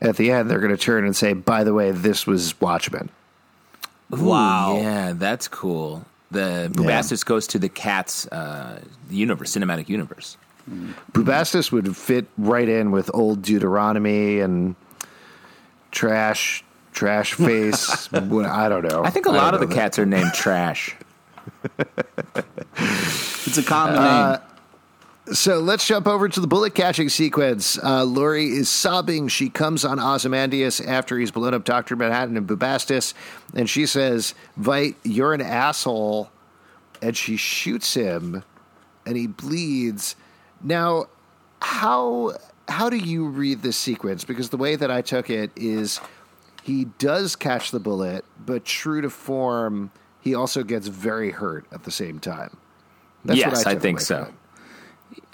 Speaker 2: at the end, they're going to turn and say, "By the way, this was Watchmen."
Speaker 4: Wow.
Speaker 3: Yeah, that's cool. The Bubastis goes to the Cats uh, universe, cinematic universe.
Speaker 2: Bubastis would fit right in with old Deuteronomy and trash, trash face. I don't know.
Speaker 3: I think a lot of the
Speaker 2: that.
Speaker 3: cats are named Trash.
Speaker 4: It's a common
Speaker 2: Uh,
Speaker 4: name.
Speaker 2: So let's jump over to the bullet catching sequence. Uh, Laurie is sobbing. She comes on Ozymandias after he's blown up Dr. Manhattan and Bubastis, and she says, Veidt, you're an asshole. And she shoots him, and he bleeds. Now, how how do you read this sequence? Because the way that I took it is he does catch the bullet, but true to form, he also gets very hurt at the same time.
Speaker 3: yes, I,
Speaker 2: took
Speaker 3: think so.
Speaker 2: from.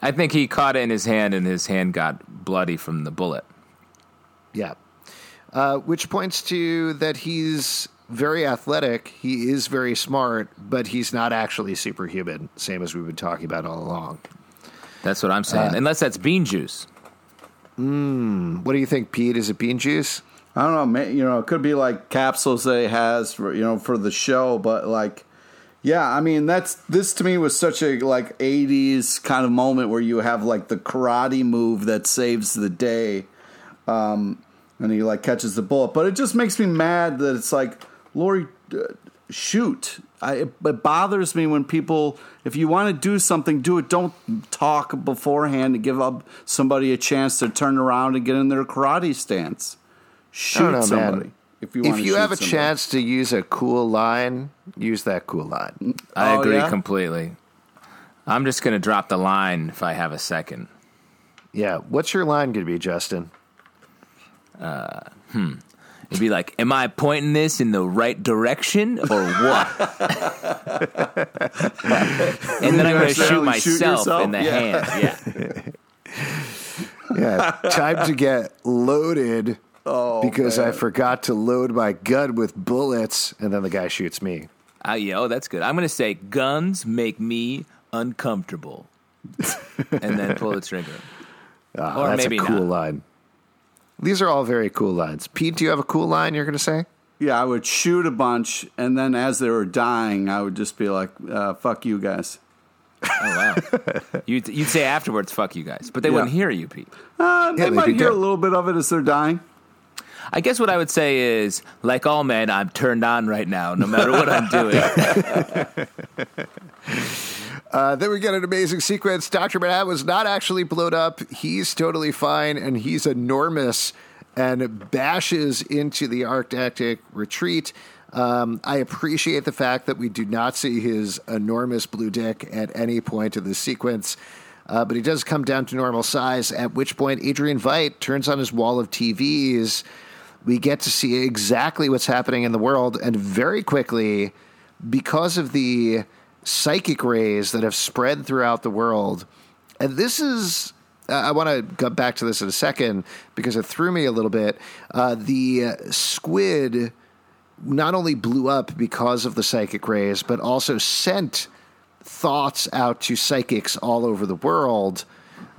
Speaker 3: I think he caught it in his hand, and his hand got bloody from the bullet.
Speaker 2: Yeah. Uh, which points to that he's very athletic. He is very smart, but he's not actually superhuman, same as we've been talking about all along.
Speaker 3: That's what I'm saying.
Speaker 2: Uh,
Speaker 3: Unless that's bean juice. Hmm.
Speaker 2: What do you think, Pete? Is it bean juice?
Speaker 4: I don't know. ma- You know, it could be like capsules that he has for you know for the show, but like, yeah, I mean that's this to me was such a like '80s kind of moment where you have like the karate move that saves the day, um, and he like catches the bullet. But it just makes me mad that it's like Laurie, uh, shoot. I, it, it bothers me when people, if you want to do something, do it. Don't talk beforehand to give up somebody a chance to turn around and get in their karate stance. Shoot
Speaker 2: know,
Speaker 4: somebody
Speaker 2: man.
Speaker 4: If you
Speaker 2: If
Speaker 4: want.
Speaker 2: you
Speaker 4: to
Speaker 2: have a
Speaker 4: somebody.
Speaker 2: chance to use a cool line, use that cool line.
Speaker 3: I
Speaker 4: Oh,
Speaker 3: agree
Speaker 4: yeah?
Speaker 3: completely. I'm just going to drop the line if I have a second.
Speaker 2: Yeah. What's your line going to be, Justin? Hmm.
Speaker 3: It'd be like, am I pointing this in the right direction or what? and then I'm going to shoot
Speaker 4: accidentally shoot
Speaker 3: myself in the
Speaker 4: Yeah.
Speaker 3: hand. Yeah.
Speaker 2: Yeah. Time to get loaded because I forgot to load my gun with bullets, and then the guy shoots me.
Speaker 3: Uh, yeah, oh, that's good. I'm going to say, guns make me uncomfortable. and then pull the trigger.
Speaker 2: Ah,
Speaker 3: Or
Speaker 2: that's
Speaker 3: maybe
Speaker 2: a cool
Speaker 3: not.
Speaker 2: line. These are all very cool lines. Pete, do you have a cool line you're going to say?
Speaker 4: Yeah, I would shoot a bunch, and then as they were dying, I would just be like, uh, "Fuck you guys."
Speaker 3: Oh, wow. you'd, you'd say afterwards, fuck you guys. But they
Speaker 4: Yeah.
Speaker 3: wouldn't hear you, Pete.
Speaker 4: Uh, they
Speaker 2: they'd
Speaker 4: might
Speaker 2: be
Speaker 4: hear a little bit of it as they're dying.
Speaker 3: I guess what I would say is, like all men, I'm turned on right now, no matter what I'm doing.
Speaker 2: Uh, then we get an amazing sequence. Dr. Manhattan was not actually blown up. He's totally fine, and he's enormous and bashes into the Arctic retreat. Um, I appreciate the fact that we do not see his enormous blue dick at any point in the sequence. Uh, but he does come down to normal size, at which point Adrian Veidt turns on his wall of TVs. We get to see exactly what's happening in the world, and very quickly, because of the psychic rays that have spread throughout the world. And this is, uh, I want to go back to this in a second because it threw me a little bit. Uh, the squid not only blew up because of the psychic rays, but also sent thoughts out to psychics all over the world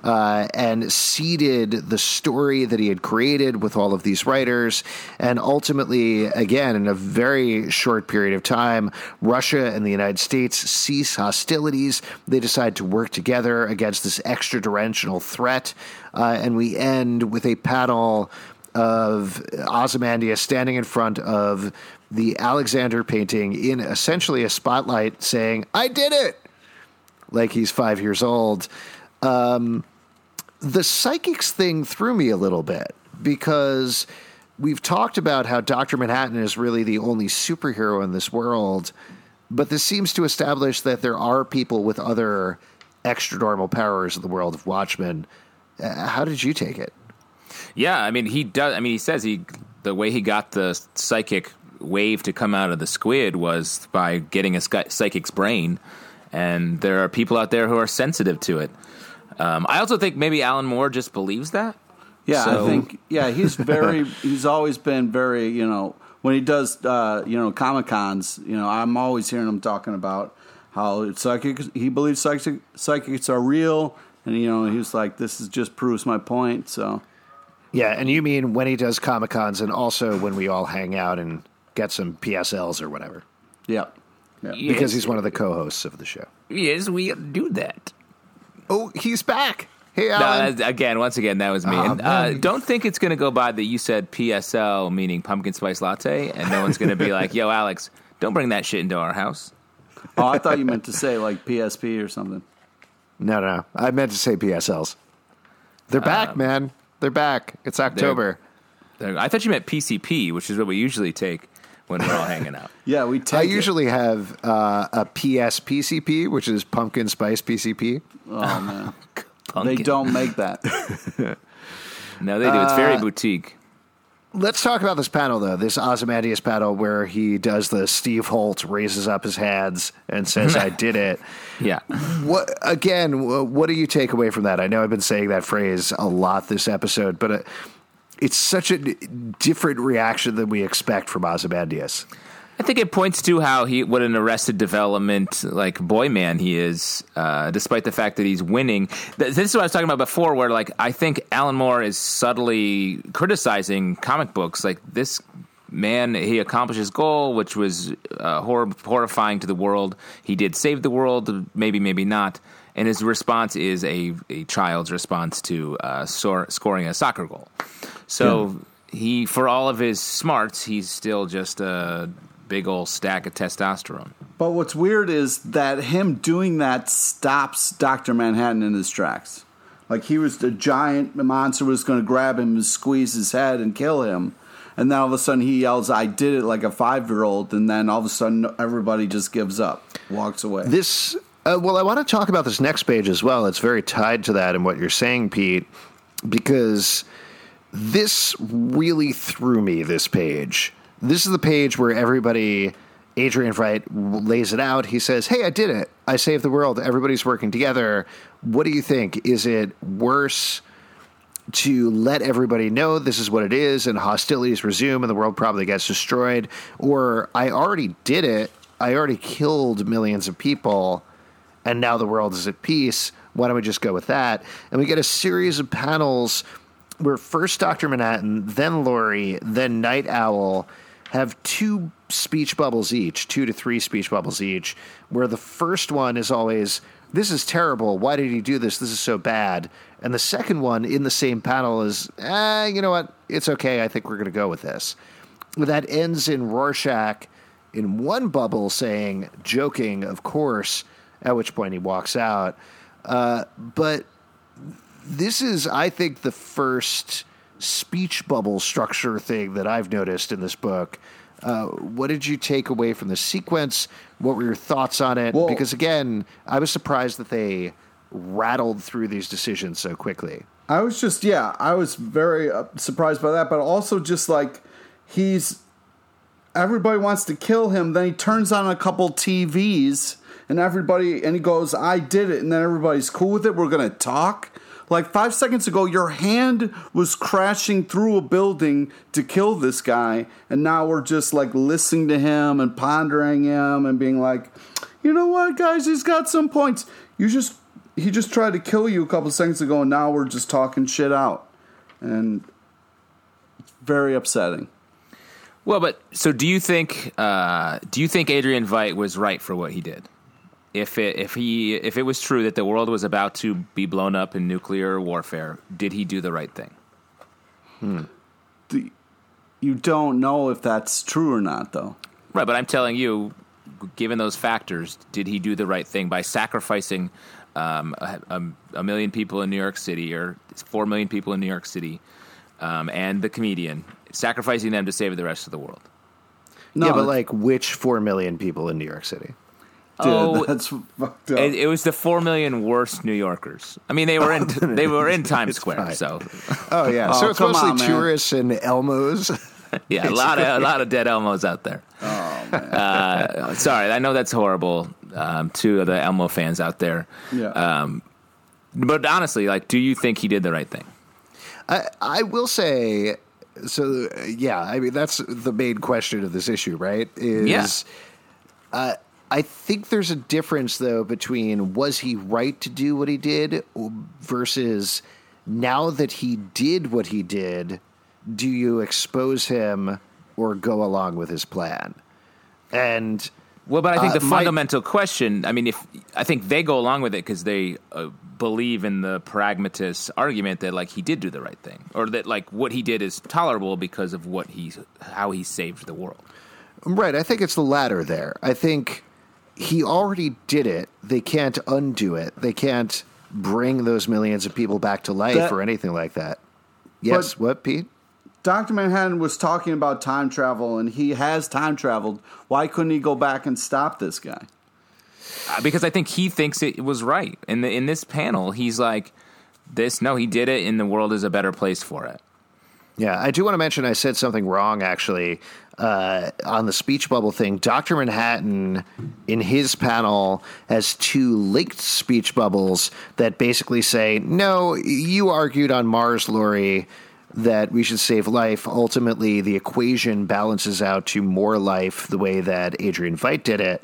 Speaker 2: uh, and seeded the story that he had created with all of these writers. And ultimately, again, in a very short period of time, Russia and the United States cease hostilities. They decide to work together against this extradimensional threat. Uh, and we end with a panel of Ozymandias standing in front of the Alexander painting in essentially a spotlight saying, I did it! Like he's five years old. Um, the psychics thing threw me a little bit because we've talked about how Dr. Manhattan is really the only superhero in this world, but this seems to establish that there are people with other extranormal powers in the world of Watchmen. Uh, how did you take it?
Speaker 3: Yeah, I mean he does. I mean he says he the way he got the psychic wave to come out of the squid was by getting a psychic's brain, and there are people out there who are sensitive to it. Um, I also think maybe Alan Moore just believes that.
Speaker 4: Yeah,
Speaker 3: So-
Speaker 4: I think yeah, he's very he's always been very, you know, when he does uh, you know, Comic Cons, you know, I'm always hearing him talking about how psychics he believes psychic, psychics are real and you know, he's like this is just proves my point, so
Speaker 2: Yeah, and you mean when he does Comic Cons and also when we all hang out and get some PSLs or whatever
Speaker 4: Yep. Yep.
Speaker 2: because he's one of the co-hosts of the show.
Speaker 3: yes, we do that.
Speaker 2: Oh, he's back. Hey, Alan.
Speaker 3: that's- again, once again, that was me.
Speaker 2: Oh,
Speaker 3: and, uh, don't think it's going to go by that you said PSL, meaning pumpkin spice latte, and no one's going to be like, "Yo, Alex, don't bring that shit into our house."
Speaker 4: Oh, I thought you meant to say like PSP or something.
Speaker 2: no, no, no. I meant to say PSLs. They're back,
Speaker 3: Um,
Speaker 2: man. They're back. It's October.
Speaker 3: I thought you meant PCP, which is what we usually take when we're all hanging out.
Speaker 4: Yeah, we take
Speaker 2: I
Speaker 4: it.
Speaker 2: usually have uh, a PS PCP, which is pumpkin spice PCP.
Speaker 4: Oh man, they don't make that.
Speaker 3: No, they do. It's
Speaker 2: Uh,
Speaker 3: very boutique.
Speaker 2: Let's talk about this panel, though. This Ozymandias panel where he does the Steve Holt raises up his hands and says, "I did it."
Speaker 3: Yeah.
Speaker 2: What again? What do you take away from that? I know I've been saying that phrase a lot this episode, but it, it's such a different reaction than we expect from Ozymandias.
Speaker 3: I think it points to how he, what an arrested development like boy man he is, uh, despite the fact that he's winning. This is what I was talking about before, where like I think Alan Moore is subtly criticizing comic books. Like this man, he accomplished his goal, which was uh, hor- horrifying to the world. He did save the world, maybe, maybe not. And his response is a, a child's response to uh, sor- scoring a soccer goal. So he, for all of his smarts, he's still just a big old stack of testosterone.
Speaker 4: But what's weird is that him doing that stops Doctor Manhattan in his tracks. Like he was the giant monster was going to grab him and squeeze his head and kill him, and then all of a sudden he yells, "I did it!" like a five year old, and then all of a sudden everybody just gives up, walks away.
Speaker 2: This, uh, well, I want to talk about this next page as well. It's very tied to that and what you're saying, Pete, because this really threw me. This page. This is the page where everybody. Adrian Veidt, lays it out. He says, "Hey, I did it. I saved the world. Everybody's working together. What do you think? Is it worse to let everybody know this is what it is and hostilities resume and the world probably gets destroyed or I already did it. I already killed millions of people and now the world is at peace. Why don't we just go with that? And we get a series of panels where first Dr. Manhattan, then Laurie, then Night Owl have two speech bubbles each, two to three speech bubbles each, where the first one is always, This is terrible. Why did he do this? This is so bad. And the second one in the same panel is, eh, you know what? It's okay. I think we're going to go with this. That ends in Rorschach in one bubble saying, joking, of course, at which point he walks out. Uh, but this is, I think, the first speech bubble structure thing that I've noticed in this book. Uh, what did you take away from the sequence? What were your thoughts on it?
Speaker 4: Well-
Speaker 2: because again, I was surprised that they rattled through these decisions so quickly.
Speaker 4: I was just yeah, I was very uh, surprised by that, but also just like he's everybody wants to kill him, then he turns on a couple TVs and everybody and he goes, "I did it," and then everybody's cool with it. We're gonna talk. Like five seconds ago, your hand was crashing through a building to kill this guy, and now we're just like listening to him and pondering him and being like, you know what, guys, he's got some points. You just he just tried to kill you a couple seconds ago, and now we're just talking shit out, and it's very upsetting.
Speaker 3: Well, but so do you think? Uh, do you think Adrian Veidt was right for what he did? If it if he if it was true that the world was about to be blown up in nuclear warfare, did he do the right thing?
Speaker 4: The, you don't know if that's true or not, though.
Speaker 3: Right, but I'm telling you, given those factors, did he do the right thing by sacrificing um, a, a, a million people in New York City or four million people in New York City um, and the comedian, sacrificing them to save the rest of the world?
Speaker 4: No,
Speaker 2: yeah, but like which four million people in New York City?
Speaker 4: Dude,
Speaker 3: oh,
Speaker 4: that's fucked up.
Speaker 3: It, it was the four million worst New Yorkers. I mean, they were in they were in Times Square,
Speaker 2: fine.
Speaker 3: so
Speaker 2: Oh yeah,
Speaker 4: Oh,
Speaker 2: so it's mostly
Speaker 4: on,
Speaker 2: tourists and Elmos.
Speaker 3: yeah, a lot of a lot of dead Elmos out there.
Speaker 4: oh man,
Speaker 3: Uh, sorry, I know that's horrible um, to the Elmo fans out there.
Speaker 4: yeah.
Speaker 3: Um, but honestly, like, do you think he did the right thing?
Speaker 2: I, I will say, so uh, yeah, I mean that's the main question of this issue, right? Is
Speaker 3: Yeah.
Speaker 2: uh, I think there's a difference though between was he right to do what he did versus now that he did what he did, do you expose him or go along with his plan. And
Speaker 3: Well, but I think
Speaker 2: Uh,
Speaker 3: the
Speaker 2: my-
Speaker 3: fundamental question. I mean, if I think they go along with it because they uh, believe in the pragmatist argument that like he did do the right thing, or that like what he did is tolerable because of what he how he saved the world.
Speaker 2: Right. I think it's the latter there. I think he already did it. They can't undo it. They can't bring those millions of people back to life
Speaker 4: That-
Speaker 2: or anything like that. Yes. What, Pete?
Speaker 4: Dr. Manhattan was talking about time travel, and he has time traveled. Why couldn't he go back and stop this guy?
Speaker 3: Uh, because I think he thinks it was right. In the in this panel, he's like, "This no, he did it, and the world is a better place for it."
Speaker 2: Yeah, I do want to mention I said something wrong actually uh, on the speech bubble thing. Dr. Manhattan, in his panel, has two linked speech bubbles that basically say, no, you argued on Mars, Laurie, that we should save life. Ultimately, the equation balances out to more life the way that Adrian Veidt did it.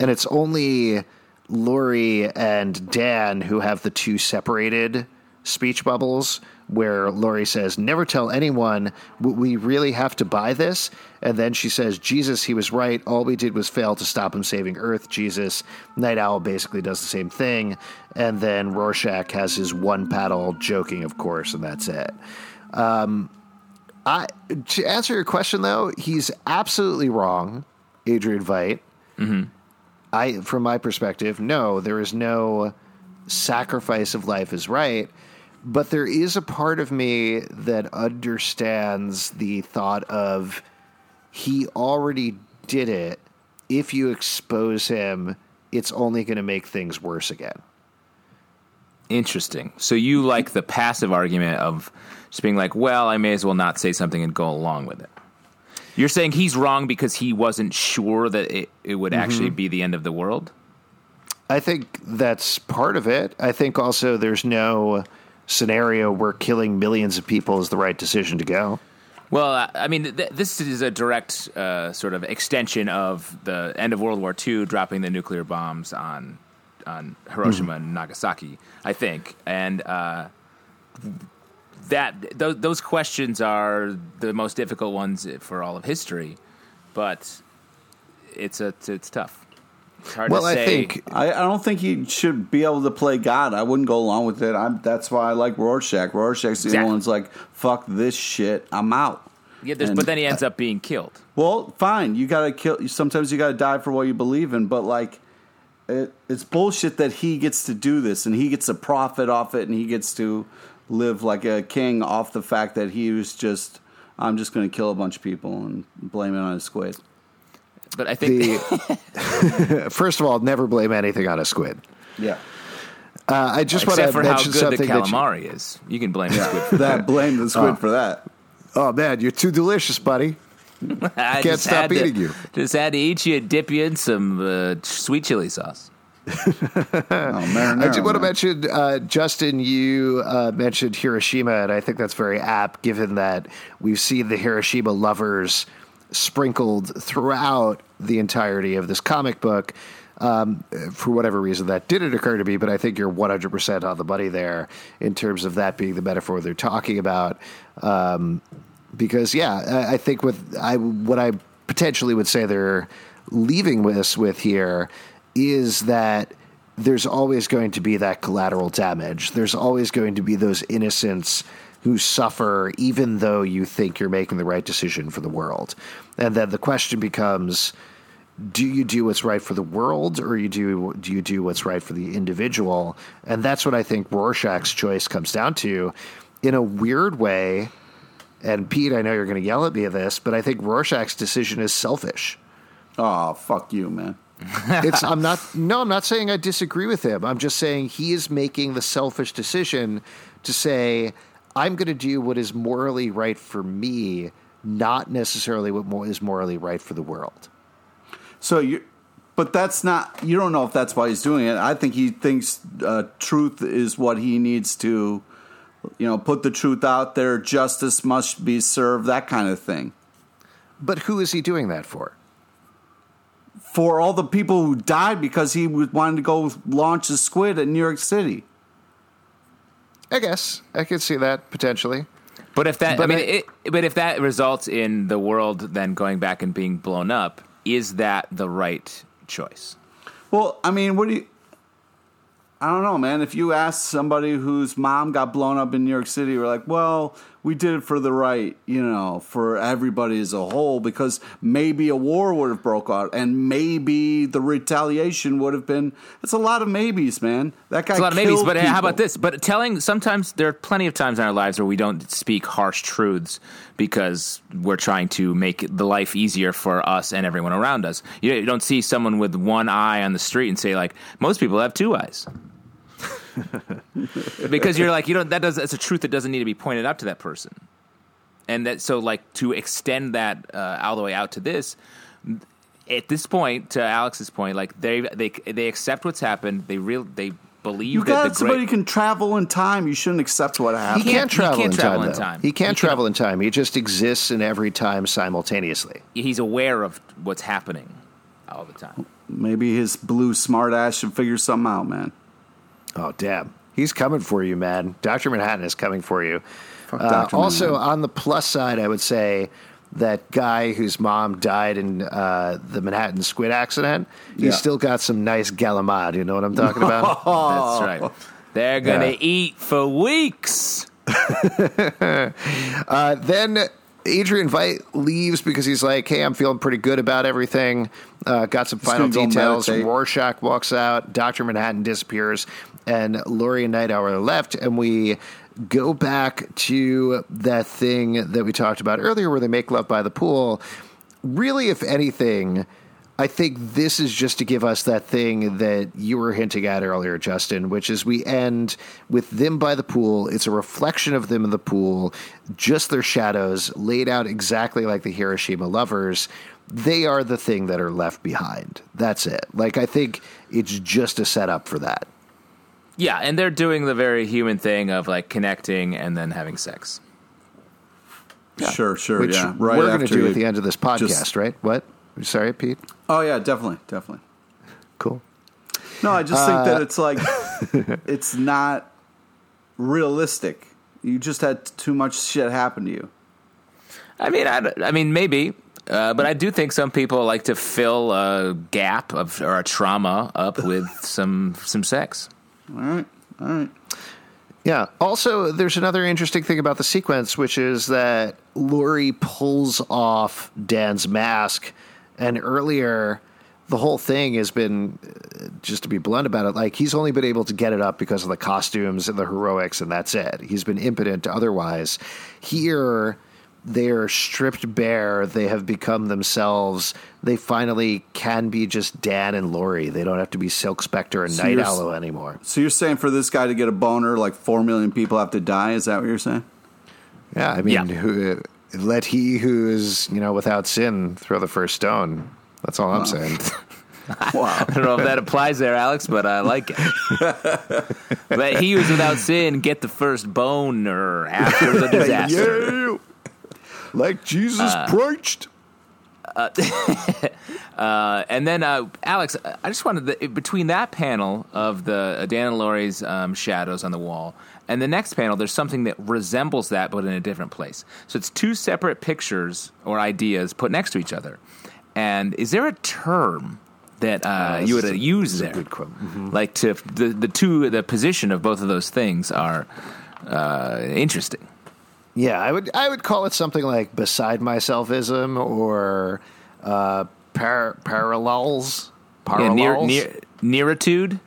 Speaker 2: And it's only Laurie and Dan who have the two separated speech bubbles where Laurie says, Never tell anyone, we really have to buy this. And then she says, Jesus, he was right. All we did was fail to stop him saving Earth, Jesus. Night Owl basically does the same thing. And then Rorschach has his one paddle, joking, of course, and that's it. Um, I, to answer your question, though, he's absolutely wrong, Adrian Veidt. I, from my perspective, no, there is no sacrifice of life is right. But there is a part of me that understands the thought of he already did it. If you expose him, it's only going to make things worse again.
Speaker 3: Interesting. So you like the passive argument of just being like, "Well, I may as well not say something and go along with it." You're saying he's wrong because he wasn't sure that it, it would mm-hmm. actually be the end of the world.
Speaker 2: I think that's part of it. I think also there's no scenario where killing millions of people is the right decision to go.
Speaker 3: Well, I- mean, th- this is a direct uh, sort of extension of the end of World War II, dropping the nuclear bombs on on Hiroshima and Nagasaki. I think, and uh, that those, those questions are the most difficult ones for all of history. But it's a it's tough. Hard
Speaker 2: Well,
Speaker 3: to
Speaker 2: I think
Speaker 4: I, I don't think he should be able to play God. I wouldn't go along with it. I'm, that's why I like Rorschach. Rorschach's the
Speaker 3: Exactly.
Speaker 4: only one's like, fuck this shit. I'm out.
Speaker 3: yeah,
Speaker 4: and-
Speaker 3: but then he ends up being killed.
Speaker 4: Well, fine. You gotta kill. Sometimes you gotta die for what you believe in. But like, it, it's bullshit that he gets to do this and he gets to profit off it and he gets to live like a king off the fact that he was just. I'm just gonna kill a bunch of people and blame it on a squid.
Speaker 3: But I think
Speaker 2: the first of all, never blame anything on a squid.
Speaker 4: Yeah.
Speaker 2: Uh, I just want
Speaker 3: except
Speaker 2: to
Speaker 3: for how
Speaker 2: mention
Speaker 3: good the
Speaker 2: something that you,
Speaker 3: calamari is, you can blame the squid for
Speaker 4: that blame the squid for that.
Speaker 2: oh man, you're too delicious, buddy.
Speaker 3: I
Speaker 2: Can't stop
Speaker 3: had to-
Speaker 2: eating you.
Speaker 3: Just had to eat you, dip you in some uh, sweet chili sauce.
Speaker 4: Oh, marinara,
Speaker 2: I did want to mention, uh, Justin, you uh, mentioned Hiroshima, and I think that's very apt given that we've seen the Hiroshima lovers sprinkled throughout the entirety of this comic book. Um, for whatever reason, that didn't occur to me, but I think you're 100% on the money there in terms of that being the metaphor they're talking about. Um, because, yeah, I, I think with I, what I potentially would say they're leaving us with here is that there's always going to be that collateral damage. There's always going to be those innocents who suffer, even though you think you're making the right decision for the world. And then the question becomes do you do what's right for the world or you do do you do what's right for the individual and that's what i think rorschach's choice comes down to in a weird way and pete i know you're going to yell at me at this but i think rorschach's decision is selfish
Speaker 4: Oh, fuck you, man.
Speaker 2: it's i'm not no i'm not saying i disagree with him i'm just saying he is making the selfish decision to say i'm going to do what is morally right for me not necessarily what is morally right for the world
Speaker 4: So you, but that's not. You don't know if that's why he's doing it. I think he thinks uh, truth is what he needs to, you know, put the truth out there. Justice must be served. That kind of thing.
Speaker 2: but who is he doing that for
Speaker 4: For all the people who died because he was wanted to go launch a squid in New York City.
Speaker 2: I guess I could see that potentially.
Speaker 3: But if that, I mean,
Speaker 2: I-
Speaker 3: it, but if that results in the world then going back and being blown up, is that the right choice?
Speaker 4: Well, I mean, what do you? I don't know, man. If you ask somebody whose mom got blown up in New York City, we're like, well, we did it for the right, you know, for everybody as a whole, because maybe a war would have broke out, and maybe the retaliation would have been. It's a lot of maybes, man. That guy.
Speaker 3: It's a lot of maybes, but how about this? But telling sometimes there are plenty of times in our lives where we don't speak harsh truths because we're trying to make the life easier for us and everyone around us. You don't see someone with one eye on the street and say like most people have two eyes. because you're like you don't that does it's a truth that doesn't need to be pointed out to that person and that so like to extend that uh, all the way out to this at this point to alex's point like they they they accept what's happened they real they believe
Speaker 4: You
Speaker 3: that
Speaker 4: got somebody
Speaker 3: great
Speaker 4: can travel in time. You shouldn't accept what
Speaker 2: He
Speaker 4: happened.
Speaker 2: can't,
Speaker 3: can't- he can't
Speaker 2: in,
Speaker 3: travel
Speaker 2: time,
Speaker 3: in time.
Speaker 2: He can't
Speaker 3: He can-
Speaker 2: travel in time. He just exists in every time simultaneously.
Speaker 3: he's aware of what's happening all the time
Speaker 4: Maybe his blue smart ass should figure something out, man.
Speaker 2: Oh, damn. He's coming for you, man. Dr. Manhattan is coming for you.
Speaker 4: Fuck
Speaker 2: Uh, also, on the plus side, I would say that guy whose mom died in uh, the Manhattan squid accident, he's
Speaker 4: Yeah.
Speaker 2: still got some nice galamad. You know what I'm talking about?
Speaker 3: that's right they're gonna
Speaker 2: Yeah.
Speaker 3: eat for weeks
Speaker 2: Uh, then Adrian Veidt leaves because he's like, "Hey, I'm feeling pretty good about everything. Uh, got some final details." Rorschach walks out. Doctor Manhattan disappears, and Laurie and Night Owl are left, and we go back to that thing that we talked about earlier, where they make love by the pool. Really, if anything. I think this is just to give us that thing that you were hinting at earlier, Justin, which is we end with them by the pool. It's a reflection of them in the pool, just their shadows laid out exactly like the Hiroshima lovers. They are the thing that are left behind. That's it. Like, I think it's just a setup for that.
Speaker 3: yeah and they're doing the very human thing of like connecting and then having sex
Speaker 4: Sure, sure,
Speaker 2: Which
Speaker 4: yeah. Right
Speaker 2: we're going to do at the end of this podcast,
Speaker 4: just-
Speaker 2: right? What? Sorry, Pete?
Speaker 4: Oh yeah, definitely, definitely.
Speaker 2: Cool.
Speaker 4: No, I just
Speaker 2: Uh,
Speaker 4: think that it's like it's not realistic. You just had too much shit happen to you.
Speaker 3: I mean, I, I mean, maybe, uh, but I do think some people like to fill a gap of or a trauma up with some some sex.
Speaker 4: All right, all right.
Speaker 2: Yeah. Also, there's another interesting thing about the sequence, which is that Laurie pulls off Dan's mask, and earlier, the whole thing has been, uh, just to be blunt about it, like he's only been able to get it up because of the costumes and the heroics, and that's it. He's been impotent otherwise. Here, they're stripped bare. They have become themselves. They finally can be just Dan and Laurie. They don't have to be Silk Spectre and
Speaker 4: So
Speaker 2: Night Owl anymore.
Speaker 4: So you're saying for this guy to get a boner, like four million people have to die? Is that what you're saying?
Speaker 2: Yeah, I mean,
Speaker 3: Yeah.
Speaker 2: Who, let he who is you know without sin throw the first stone. That's all I'm saying.
Speaker 4: Wow.
Speaker 3: I don't know if that applies there, Alex, but I like it. Let he who's without sin get the first boner after the disaster.
Speaker 2: Yeah. like Jesus preached.
Speaker 3: Uh, and then, uh, Alex, I just wanted the, between that panel of the uh, Dan and Laurie's um, shadows on the wall and the next panel, there's something that resembles that, but in a different place. So it's two separate pictures or ideas put next to each other. And is there a term that uh,
Speaker 2: this
Speaker 3: you would
Speaker 2: a-
Speaker 3: use there?
Speaker 2: Mhm.
Speaker 3: Like to the the two the position of both of those things are uh, interesting.
Speaker 2: Yeah, I would I would call it something like beside myselfism or uh, par- parallels.
Speaker 3: Yeah,
Speaker 2: Parallels.
Speaker 3: near near nearitude.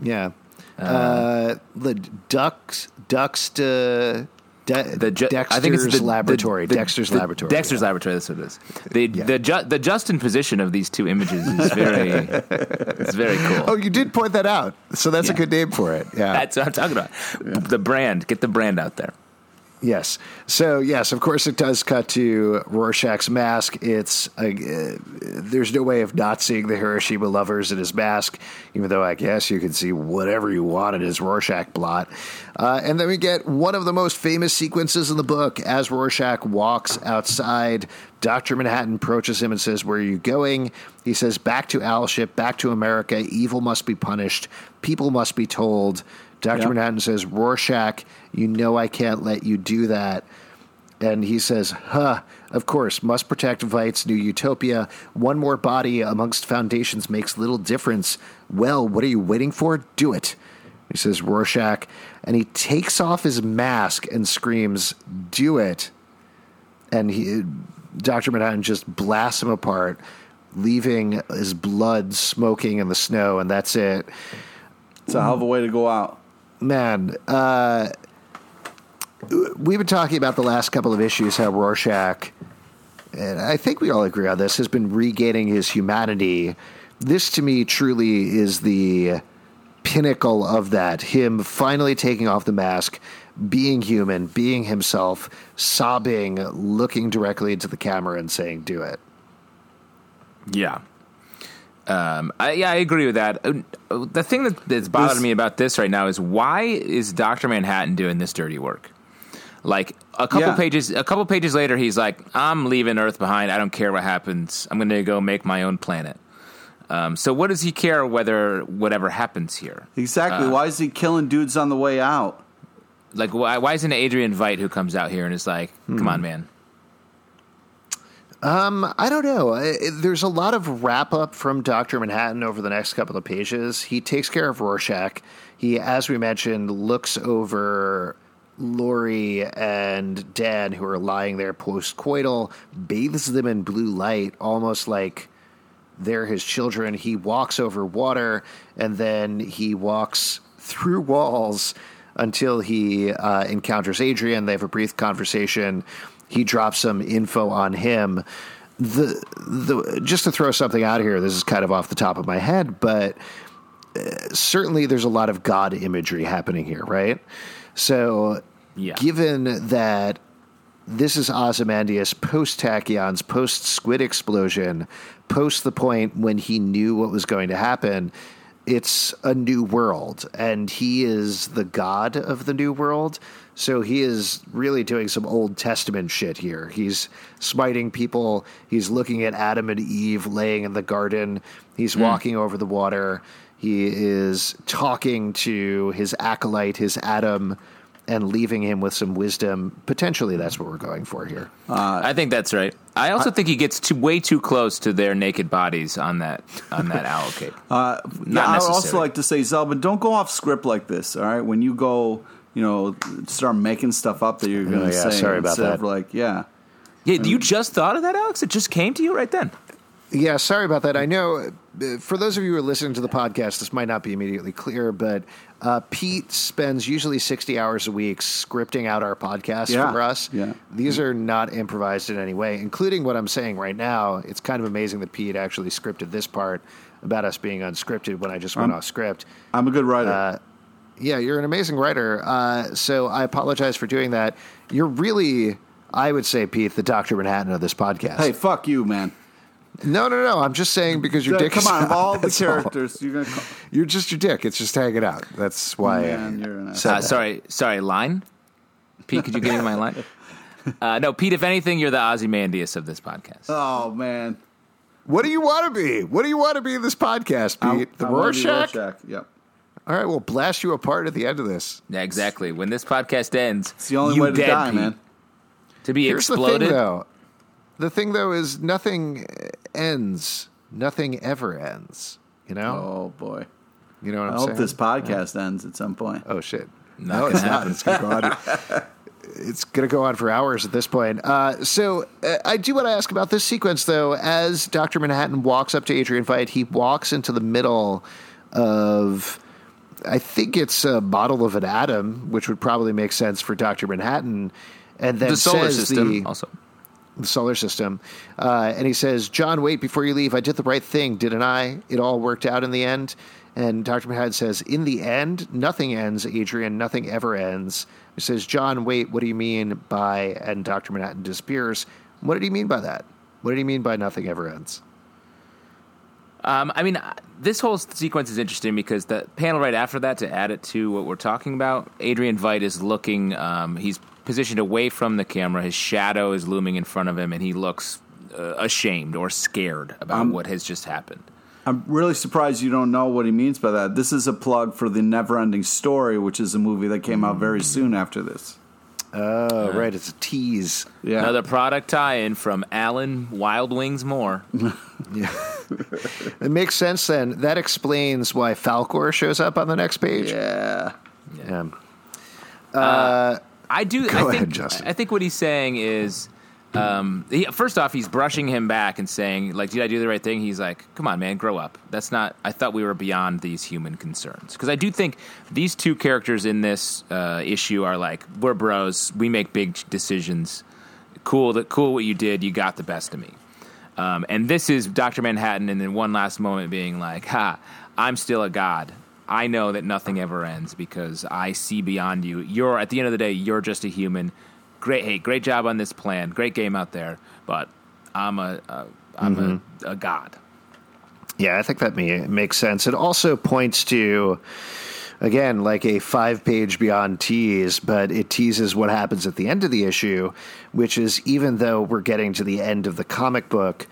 Speaker 2: Yeah. Uh, the ducks ducks to De-
Speaker 3: The ju-
Speaker 2: Dexter's
Speaker 3: I think it's the,
Speaker 2: laboratory.
Speaker 3: the- the-
Speaker 2: Dexter's laboratory.
Speaker 3: Dexter's
Speaker 2: yeah.
Speaker 3: laboratory. That's what it is. The
Speaker 2: Yeah.
Speaker 3: the ju- the Justin position of these two images is very it's very cool.
Speaker 2: Oh, you did point that out, so that's a good name for it. Yeah,
Speaker 3: That's what I'm talking about. The brand. Get the brand out there.
Speaker 2: Yes. So yes, of course, it does cut to Rorschach's mask. It's uh, there's no way of not seeing the Hiroshima lovers in his mask, even though I guess you can see whatever you want in his Rorschach blot. Uh, and then we get one of the most famous sequences in the book as Rorschach walks outside. Doctor Manhattan approaches him and says, "Where are you going?" He says, "Back to Owlship, back to America. Evil must be punished. People must be told." Dr.
Speaker 4: Yep.
Speaker 2: Manhattan says, Rorschach, you know I can't let you do that. And he says, huh, of course, must protect Veidt's new utopia. One more body amongst foundations makes little difference. Well, what are you waiting for? Do it. He says, Rorschach. And he takes off his mask and screams, Do it. And he, Dr. Manhattan just blasts him apart, leaving his blood smoking in the snow, and that's it.
Speaker 4: It's a hell of a way to go out.
Speaker 2: Man, uh, we've been talking about the last couple of issues how Rorschach, and I think we all agree on this, has been regaining his humanity. This to me truly is the pinnacle of that. Him finally taking off the mask, being human, being himself, sobbing, looking directly into the camera and saying, Do it.
Speaker 3: Yeah. Um, I, yeah, I agree with that. Uh, The thing that, that's bothering
Speaker 4: This-
Speaker 3: me about this right now is why is Doctor Manhattan doing this dirty work? Like a couple
Speaker 4: Yeah.
Speaker 3: pages, a couple pages later, he's like, "I'm leaving Earth behind. I don't care what happens. I'm going to go make my own planet." Um, so, what does he care whether whatever happens here?
Speaker 4: Exactly.
Speaker 3: Uh,
Speaker 4: Why is he killing dudes on the way out?
Speaker 3: Like, why, why isn't Adrian Veidt who comes out here and is like, "Come
Speaker 4: Hmm.
Speaker 3: on, man"?
Speaker 2: I don't know. I- There's a lot of wrap up from Dr. Manhattan over the next couple of pages. He takes care of Rorschach. He, as we mentioned, looks over Laurie and Dan, who are lying there post coital, bathes them in blue light, almost like they're his children. He walks over water and then he walks through walls until he uh, encounters Adrian. They have a brief conversation. He drops some info on him. The the just to throw something out here. This is kind of off the top of my head, but uh, certainly there's a lot of God imagery happening here, right? So,
Speaker 3: Yeah.
Speaker 2: given that this is Ozymandias post Tachyons, post Squid explosion, post the point when he knew what was going to happen. It's a new world, and he is the god of the new world. So he is really doing some Old Testament shit here. He's smiting people. He's looking at Adam and Eve laying in the garden. He's walking over the water. He is talking to his acolyte, his Adam, and leaving him with some wisdom. Potentially, that's what we're going for here.
Speaker 3: I think that's right. I also think he gets too, way too close to their naked bodies on that on that owl cape.
Speaker 4: Uh,
Speaker 3: Not
Speaker 4: yeah, I would also like to say, Zelba, don't go off script like this. All right, when you go, you know, start making stuff up that you're going to
Speaker 2: Oh, yeah,
Speaker 4: say.
Speaker 2: sorry about
Speaker 4: instead of
Speaker 2: that.
Speaker 4: like, yeah,
Speaker 3: Yeah, you just thought of that, Alex? It just came to you right then.
Speaker 2: Yeah, sorry about that. I know uh, for those of you who are listening to the podcast, this might not be immediately clear, but uh, Pete spends usually 60 hours a week scripting out our podcast
Speaker 4: Yeah,
Speaker 2: for us.
Speaker 4: yeah.
Speaker 2: These are not improvised in any way, including what I'm saying right now. It's kind of amazing that Pete actually scripted this part about us being unscripted when I just went
Speaker 4: I'm-
Speaker 2: off script.
Speaker 4: I'm a good writer.
Speaker 2: Uh, Yeah, you're an amazing writer. Uh, so I apologize for doing that. You're really, I would say, Pete, the Dr. Manhattan of this podcast.
Speaker 4: hey, fuck you, man.
Speaker 2: No, no, no. I'm just saying because your
Speaker 4: Yeah,
Speaker 2: dick
Speaker 4: come on, of all the
Speaker 2: that's all.
Speaker 4: characters, you're going to.
Speaker 2: You're just your dick. It's just hanging out. That's why.
Speaker 4: Man,
Speaker 2: I
Speaker 4: you're an
Speaker 2: said
Speaker 3: Uh, sorry, sorry, line? Pete, could you give me my line? Uh, no, Pete, if anything, you're the Ozymandias of this podcast.
Speaker 4: Oh man,
Speaker 2: What do you want to be? What do you want to be in this podcast,
Speaker 4: I'm-
Speaker 2: Pete? the
Speaker 4: I wanna be
Speaker 2: Rorschach?
Speaker 4: Rorschach. Yep.
Speaker 2: All right, we'll blast you apart at the end of this.
Speaker 3: Yeah, exactly. When this podcast ends,
Speaker 4: It's the only
Speaker 3: you
Speaker 4: way to
Speaker 3: dead,
Speaker 4: die,
Speaker 3: Pete.
Speaker 4: man.
Speaker 3: To be
Speaker 2: Here's
Speaker 3: exploded.
Speaker 2: the thing, though. The thing, though, is nothing ends. Nothing ever ends. You know.
Speaker 4: Oh boy.
Speaker 2: You know what
Speaker 4: I
Speaker 2: I'm
Speaker 4: hope
Speaker 2: saying?
Speaker 4: this podcast ends at some point.
Speaker 2: Oh shit!
Speaker 3: Not
Speaker 2: no,
Speaker 3: gonna
Speaker 2: it's not. It's gonna go on. It's gonna go on for hours at this point. Uh, so uh, I do want to ask about this sequence, though. As Doctor Manhattan walks up to Adrian Veidt, he walks into the middle of. I think it's a model of an atom, which would probably make sense for Doctor Manhattan, and then
Speaker 3: the solar
Speaker 2: says
Speaker 3: system,
Speaker 2: the,
Speaker 3: also.
Speaker 2: the solar system. Uh, and he says, John, wait, before you leave, I did the right thing, didn't I? It all worked out in the end. And Dr. Manhattan says, In the end, nothing ends, Adrian. Nothing ever ends. He says, John, wait, what do you mean by, and Dr. Manhattan disappears. What did he mean by that? What did he mean by nothing ever ends?
Speaker 3: Um, I mean, uh, this whole sequence is interesting because the panel right after that, to add it to what we're talking about, Adrian Veidt is looking. Um, he's positioned away from the camera. His shadow is looming in front of him, and he looks uh, ashamed or scared about
Speaker 4: Um,
Speaker 3: what has just happened.
Speaker 4: I'm really surprised you don't know what he means by that. This is a plug for the Never Ending Story, which is a movie that came out very soon after this.
Speaker 2: Oh, right. It's a tease.
Speaker 4: Yeah.
Speaker 3: Another product tie-in from Alan Wild Wings Moore.
Speaker 2: It makes sense then. That explains why Falkor shows up on the next page.
Speaker 4: yeah.
Speaker 2: Yeah.
Speaker 3: Uh, I do.
Speaker 2: Go
Speaker 3: I think,
Speaker 2: ahead, Justin.
Speaker 3: I think what he's saying is, um, he, first off, he's brushing him back and saying, like, "Did I do the right thing?" He's like, "Come on, man, grow up. That's not. I thought we were beyond these human concerns." Because I do think these two characters in this uh, issue are like, "We're bros. We make big decisions. Cool. That cool. What you did. You got the best of me." Um, and this is Doctor Manhattan, and then one last moment being like, "Ha, I'm still a god." I know that nothing ever ends because I see beyond you. You're at the end of the day, you're just a human. Great, hey, great job on this plan. Great game out there, but I'm a, a I'm a, a god.
Speaker 2: Yeah, I think that may, makes sense. It also points to, again, like a five page beyond tease, but it teases what happens at the end of the issue, which is even though we're getting to the end of the comic book,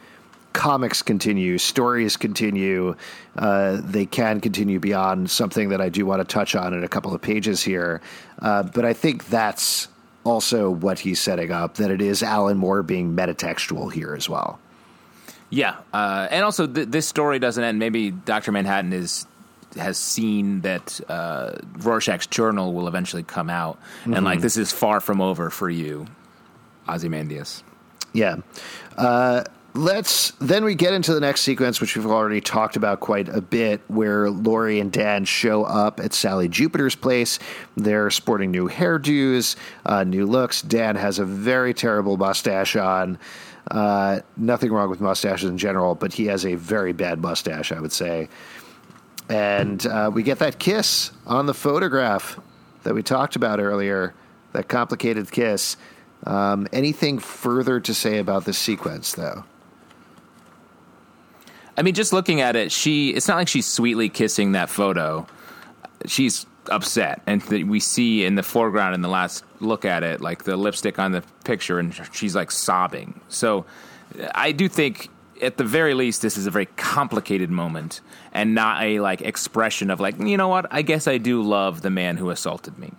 Speaker 2: comics continue, stories continue. Uh, they can continue beyond something that I do want to touch on in a couple of pages here. Uh, but I think that's also what he's setting up, that it is Alan Moore being metatextual here as well.
Speaker 3: Yeah, uh, and also th- this story doesn't end. Maybe Doctor Manhattan is has seen that uh, Rorschach's journal will eventually come out, and like this is far from over for you, Ozymandias.
Speaker 2: Yeah. Uh, let's then we get into the next sequence, which we've already talked about quite a bit, where Laurie and Dan show up at Sally Jupiter's place. They're sporting new hairdos, uh, new looks. Dan has a very terrible mustache on. Uh, nothing wrong with mustaches in general, but he has a very bad mustache, I would say. And uh, we get that kiss on the photograph that we talked about earlier, that complicated kiss. Um, anything further to say about this sequence, though?
Speaker 3: I mean, just looking at it, she it's not like she's sweetly kissing that photo. She's upset, and th- we see in the foreground in the last look at it, like the lipstick on the picture, and she's like sobbing. So, I do think. At the very least, this is a very complicated moment, and not a like expression of like, you know what? I guess I do love the man who assaulted me.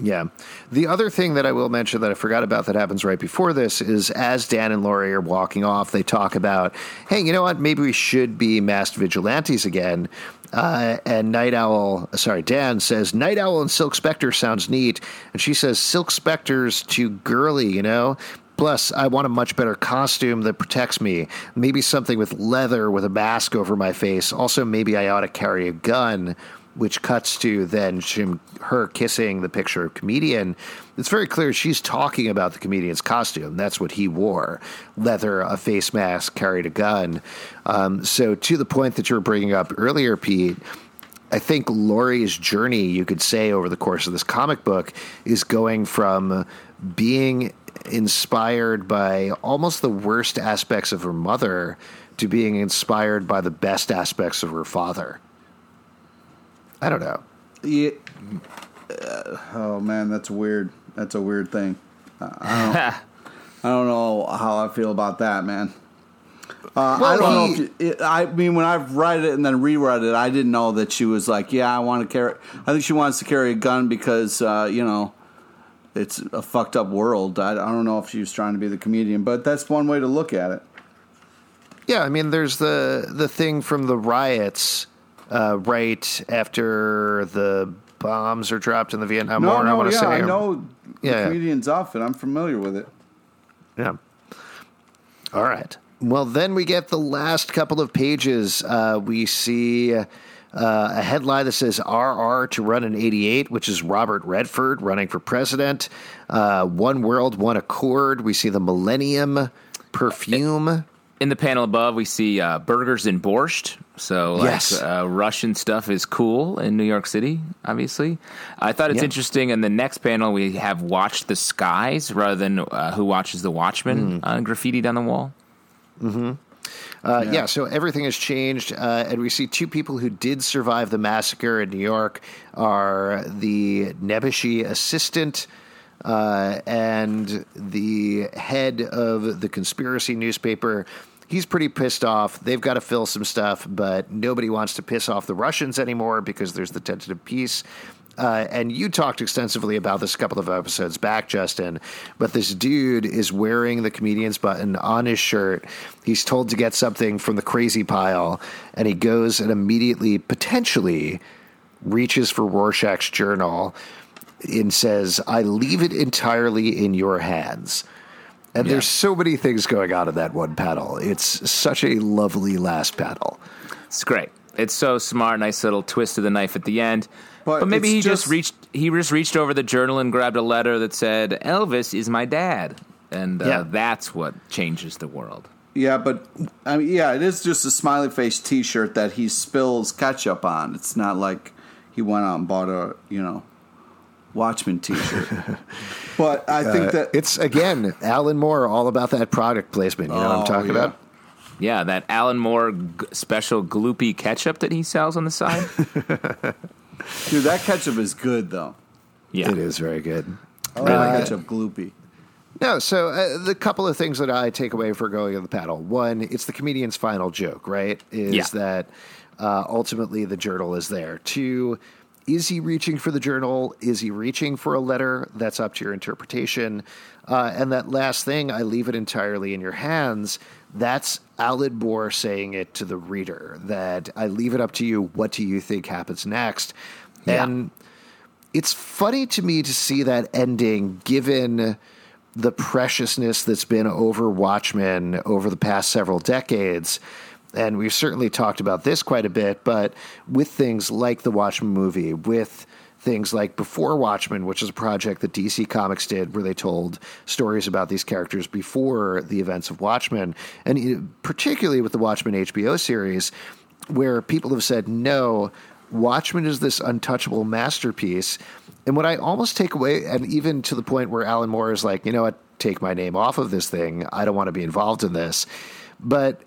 Speaker 2: Yeah. The other thing that I will mention that I forgot about that happens right before this is as Dan and Laurie are walking off, they talk about, hey, you know what? Maybe we should be masked vigilantes again. Uh, and Nite Owl, sorry, Dan says, Nite Owl and Silk Spectre sounds neat. And she says, Silk Spectre's too girly, you know? Plus, I want a much better costume that protects me. Maybe something with leather with a mask over my face. Also, maybe I ought to carry a gun which cuts to then her kissing the picture of comedian. It's very clear she's talking about the comedian's costume. That's what he wore: leather, a face mask, carried a gun. Um, so, to the point that you were bringing up earlier, Pete. I think Laurie's journey, you could say, over the course of this comic book, is going from being inspired by almost the worst aspects of her mother to being inspired by the best aspects of her father. I don't know.
Speaker 4: Yeah. Uh, oh man, that's weird. That's a weird thing. I don't, I don't know how I feel about that, man. Uh, I don't know. If you, it, I mean, when I've read it and then reread it, I didn't know that she was like, "Yeah, I want to carry." I think she wants to carry a gun because uh, you know it's a fucked up world. I, I don't know if she was trying to be the comedian, but that's one way to look at it.
Speaker 2: Yeah, I mean, there's the the thing from the riots uh, right after the bombs are dropped in the Vietnam
Speaker 4: No,
Speaker 2: War. I
Speaker 4: no,
Speaker 2: want to
Speaker 4: yeah,
Speaker 2: say,
Speaker 4: I know the
Speaker 2: Yeah.
Speaker 4: comedian's outfit. I'm familiar with it.
Speaker 2: Yeah. All right. Well, then we get the last couple of pages. Uh, we see uh, a headline that says RR to run in 88, which is Robert Redford running for president. Uh, one World, One Accord. We see the Millennium perfume.
Speaker 3: In the panel above, we see uh, burgers and borscht. So, like,
Speaker 2: Yes.
Speaker 3: uh, Russian stuff is cool in New York City, obviously. I thought it's
Speaker 2: Yeah.
Speaker 3: interesting. In the next panel, we have watched the Skies rather than uh, Who Watches the Watchmen uh, graffitied on the wall.
Speaker 2: Uh, yeah. so everything has changed, uh, and we see two people who did survive the massacre in New York are the Nebuchadnezzar assistant uh, and the head of the conspiracy newspaper. He's pretty pissed off. They've got to fill some stuff, but nobody wants to piss off the Russians anymore because there's the tentative peace. Uh, and you talked extensively about this a couple of episodes back, Justin. But this dude is wearing the comedian's button on his shirt. He's told to get something from the crazy pile, and he goes and immediately, potentially, reaches for Rorschach's journal and says, I leave it entirely in your hands. And
Speaker 3: Yeah.
Speaker 2: there's so many things going on in that one panel. It's such a lovely last panel.
Speaker 3: It's great. It's so smart. Nice little twist of the knife at the end.
Speaker 4: But
Speaker 3: But, maybe he just,
Speaker 4: just-
Speaker 3: reached. He just reached over the journal and grabbed a letter that said, "Elvis is my dad," and uh,
Speaker 2: Yeah.
Speaker 3: that's what changes the world.
Speaker 4: Yeah, but I mean, yeah, it is just a smiley face T-shirt that he spills ketchup on. It's not like he went out and bought a you know Watchmen T-shirt. but I think
Speaker 2: Uh,
Speaker 4: that
Speaker 2: it's again Alan Moore, all about that product placement. You know what I'm
Speaker 4: Oh,
Speaker 2: talking
Speaker 4: yeah.
Speaker 2: about?
Speaker 3: Yeah, that Alan Moore g- special gloopy ketchup that he sells on the side.
Speaker 4: dude, that ketchup is good though.
Speaker 3: Yeah,
Speaker 2: It is very good.
Speaker 4: I like
Speaker 2: Uh,
Speaker 4: ketchup gloopy.
Speaker 2: No, so uh, the couple of things that I take away for going to the panel. One, it's the comedian's final joke, right? Is
Speaker 3: Yeah.
Speaker 2: that uh, ultimately the journal is there. Two, is he reaching for the journal? Is he reaching for a letter? That's up to your interpretation. Uh, and that last thing, I leave it entirely in your hands. That's Alan Moore saying it to the reader. That I leave it up to you. What do you think happens next?
Speaker 3: Yeah.
Speaker 2: And it's funny to me to see that ending given the preciousness that's been over Watchmen over the past several decades. And we've certainly talked about this quite a bit, but with things like the Watchmen movie, with things like Before Watchmen, which is a project that DC Comics did where they told stories about these characters before the events of Watchmen, and particularly with the Watchmen HBO series, where people have said, no, Watchmen is this untouchable masterpiece. And what I almost take away, and even to the point where Alan Moore is like, you know what, take my name off of this thing. I don't want to be involved in this. But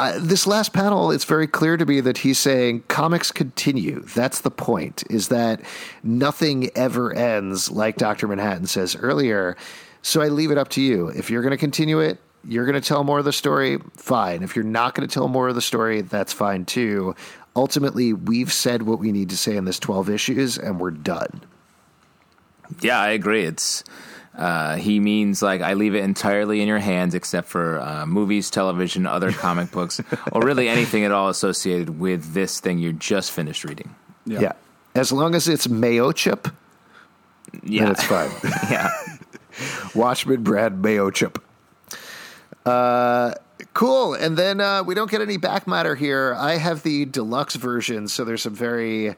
Speaker 2: uh, this last panel, it's very clear to me that he's saying comics continue. That's the point, is that nothing ever ends, like Dr. Manhattan says earlier. So I leave it up to you. If you're going to continue it, you're going to tell more of the story, fine. If you're not going to tell more of the story, that's fine too. Ultimately, we've said what we need to say in this 12 issues, and we're done.
Speaker 3: Yeah, I agree. It's uh, he means like I leave it entirely in your hands, except for uh, movies, television, other comic books, or really anything at all associated with this thing you just finished reading.
Speaker 2: Yeah. As long as it's mayo chip,
Speaker 3: Yeah,
Speaker 2: then it's fine.
Speaker 3: yeah.
Speaker 2: Watchmen Brad Mayo chip. Uh, cool. And then uh, we don't get any back matter here. I have the deluxe version, so there's some very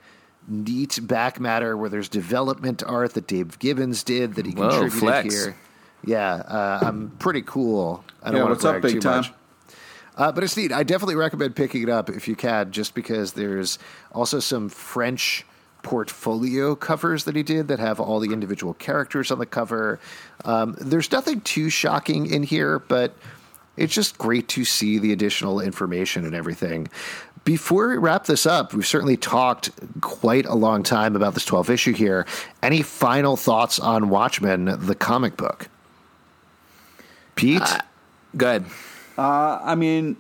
Speaker 2: neat back matter where there's development art that Dave Gibbons did that he
Speaker 3: Whoa,
Speaker 2: contributed
Speaker 3: flex.
Speaker 2: here. Yeah, uh, I'm pretty cool. I don't
Speaker 4: Yeah,
Speaker 2: want
Speaker 4: what's
Speaker 2: to
Speaker 4: up,
Speaker 2: brag
Speaker 4: big
Speaker 2: too
Speaker 4: time?
Speaker 2: much. Uh, but it's neat. I definitely recommend picking it up if you can, just because there's also some French portfolio covers that he did that have all the individual characters on the cover. Um, there's nothing too shocking in here, but it's just great to see the additional information and everything. Before we wrap this up, we've certainly talked quite a long time about this 12 issue here. Any final thoughts on Watchmen, the comic book? Pete?
Speaker 3: Good.
Speaker 4: Uh, I mean,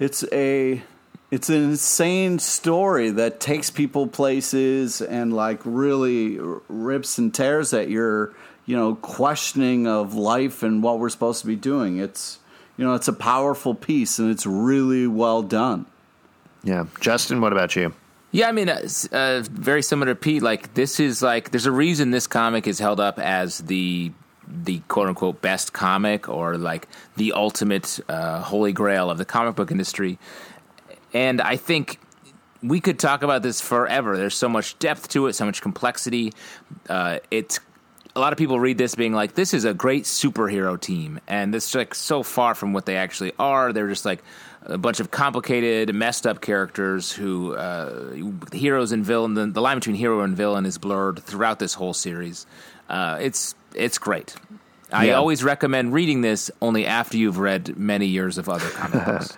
Speaker 4: it's a it's an insane story that takes people places and like really r- rips and tears at your you know questioning of life and what we're supposed to be doing. It's you know it's a powerful piece and it's really well done.
Speaker 2: Yeah. Justin, what about you?
Speaker 3: Yeah, I mean, uh, uh, very similar to Pete. Like, this is like, there's a reason this comic is held up as the the quote unquote best comic or like the ultimate uh, holy grail of the comic book industry. And I think we could talk about this forever. There's so much depth to it, so much complexity. Uh, it's a lot of people read this being like, "This is a great superhero team," and it's like so far from what they actually are. They're just like a bunch of complicated, messed up characters who uh, heroes and villain. The, the line between hero and villain is blurred throughout this whole series. Uh, it's it's great. I
Speaker 2: Yeah.
Speaker 3: always recommend reading this only after you've read many years of other comic books.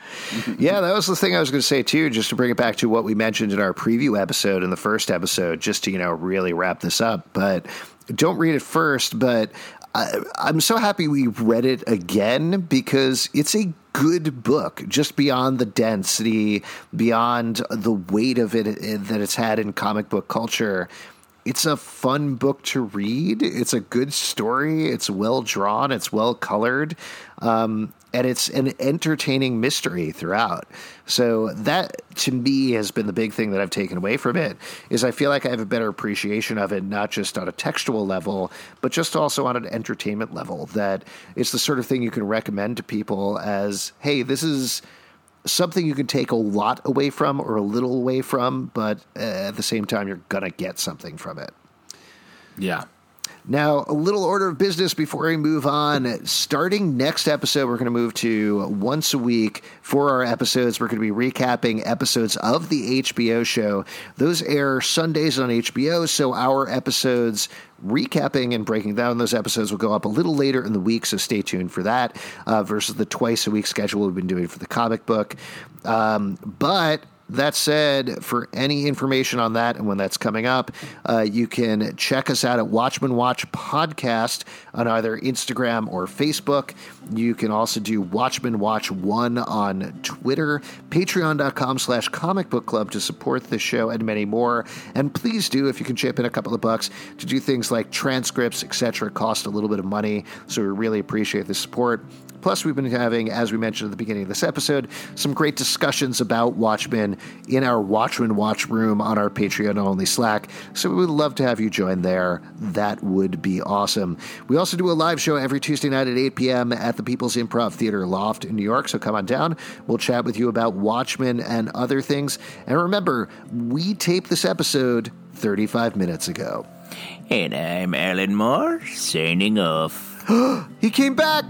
Speaker 2: Yeah, that was the thing I was going to say too. Just to bring it back to what we mentioned in our preview episode in the first episode, just to you know really wrap this up. But don't read it first. But I, I'm so happy we read it again because it's a good book, just beyond the density, beyond the weight of it, it that it's had in comic book culture it's a fun book to read. It's a good story. It's well drawn. It's well colored. Um, and it's an entertaining mystery throughout. So that to me has been the big thing that I've taken away from it is I feel like I have a better appreciation of it not just on a textual level but just also on an entertainment level that it's the sort of thing you can recommend to people as hey this is something you can take a lot away from or a little away from but uh, at the same time you're going to get something from it.
Speaker 3: Yeah.
Speaker 2: Now, a little order of business before we move on. Starting next episode, we're going to move to once a week for our episodes. We're going to be recapping episodes of the HBO show. Those air Sundays on HBO, so our episodes recapping and breaking down those episodes will go up a little later in the week, so stay tuned for that uh, versus the twice a week schedule we've been doing for the comic book. Um, but that said, for any information on that and when that's coming up, uh, you can check us out at Watchmen Watch Podcast on either Instagram or Facebook. You can also do Watchmen Watch One on Twitter, patreon.com slash comic book club to support the show and many more. And please do, if you can chip in a couple of bucks to do things like transcripts, etc. cost a little bit of money. So we really appreciate the support. Plus, we've been having, as we mentioned at the beginning of this episode, some great discussions about Watchmen in our Watchmen Watch room on our Patreon only Slack. So we would love to have you join there. That would be awesome. We also do a live show every Tuesday night at 8 p.m. at the People's Improv Theater Loft in New York. So come on down. We'll chat with you about Watchmen and other things. And remember, we taped this episode 35 minutes ago.
Speaker 3: And I'm Alan Moore, signing off.
Speaker 2: he came back!